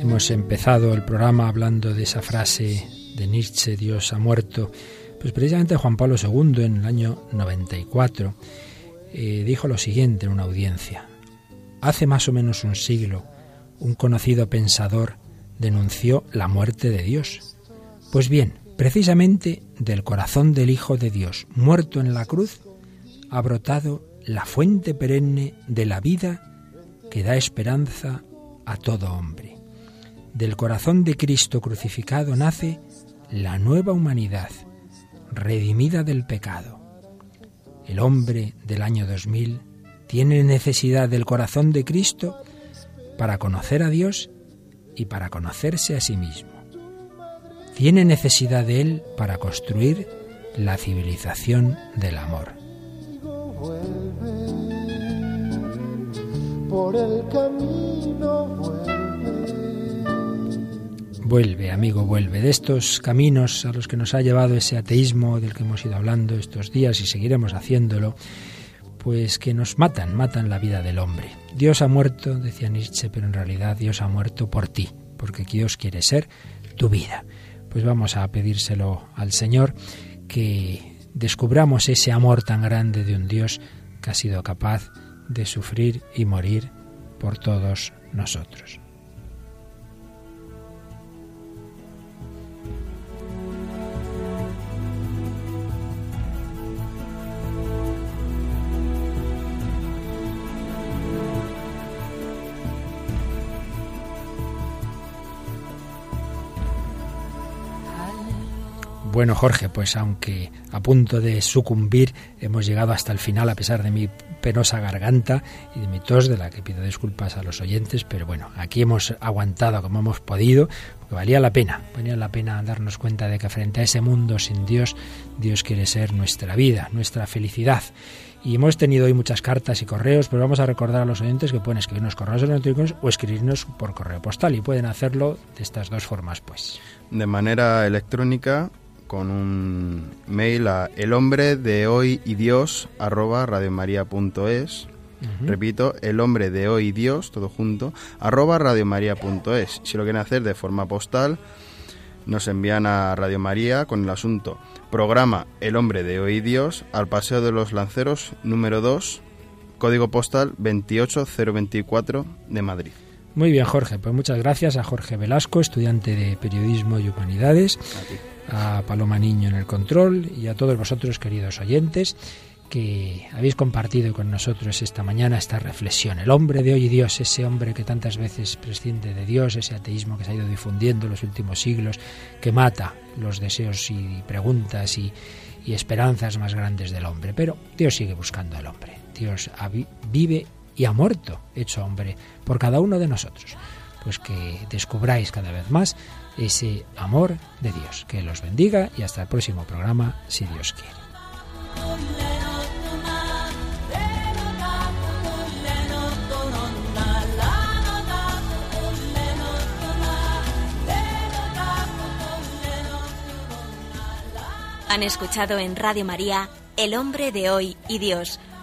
Hemos empezado el programa hablando de esa frase de Nietzsche, Dios ha muerto. Pues precisamente Juan Pablo II en el año 94 eh, dijo lo siguiente en una audiencia. Hace más o menos un siglo, un conocido pensador denunció la muerte de Dios. Pues bien, precisamente del corazón del Hijo de Dios, muerto en la cruz, ha brotado la fuente perenne de la vida que da esperanza a todo hombre. Del corazón de Cristo crucificado nace la nueva humanidad, redimida del pecado. El hombre del año 2000 tiene necesidad del corazón de Cristo para conocer a Dios y para conocerse a sí mismo. Tiene necesidad de Él para construir la civilización del amor. Vuelve por el camino vuelve. Vuelve, amigo, vuelve. De estos caminos a los que nos ha llevado ese ateísmo del que hemos ido hablando estos días y seguiremos haciéndolo, pues que nos matan, matan la vida del hombre. Dios ha muerto, decía Nietzsche, pero en realidad Dios ha muerto por ti, porque Dios quiere ser tu vida. Pues vamos a pedírselo al Señor que descubramos ese amor tan grande de un Dios que ha sido capaz de sufrir y morir por todos nosotros. Bueno, Jorge, pues aunque a punto de sucumbir, hemos llegado hasta el final a pesar de mi penosa garganta y de mi tos, de la que pido disculpas a los oyentes, pero bueno, aquí hemos aguantado como hemos podido, porque valía la pena, valía la pena darnos cuenta de que frente a ese mundo sin Dios, Dios quiere ser nuestra vida, nuestra felicidad. Y hemos tenido hoy muchas cartas y correos, pero vamos a recordar a los oyentes que pueden escribirnos correos electrónicos o escribirnos por correo postal y pueden hacerlo de estas dos formas, pues. De manera electrónica con un mail a el hombre de hoy y Dios arroba radiomaria.es. Repito, el hombre de hoy y Dios, todo junto, arroba radiomaria.es. Si lo quieren hacer de forma postal, nos envían a Radio María con el asunto programa El hombre de hoy y Dios al Paseo de los Lanceros número 2, código postal 28024 de Madrid. Muy bien, Jorge. Pues muchas gracias a Jorge Velasco, estudiante de Periodismo y Humanidades, a Paloma Niño en el control y a todos vosotros, queridos oyentes, que habéis compartido con nosotros esta mañana esta reflexión. El hombre de hoy Dios, ese hombre que tantas veces prescinde de Dios, ese ateísmo que se ha ido difundiendo en los últimos siglos, que mata los deseos y preguntas y, y esperanzas más grandes del hombre. Pero Dios sigue buscando al hombre. Dios vive y ha muerto, hecho hombre, por cada uno de nosotros. Pues que descubráis cada vez más ese amor de Dios. Que los bendiga y hasta el próximo programa, si Dios quiere. Han escuchado en Radio María El hombre de hoy y Dios,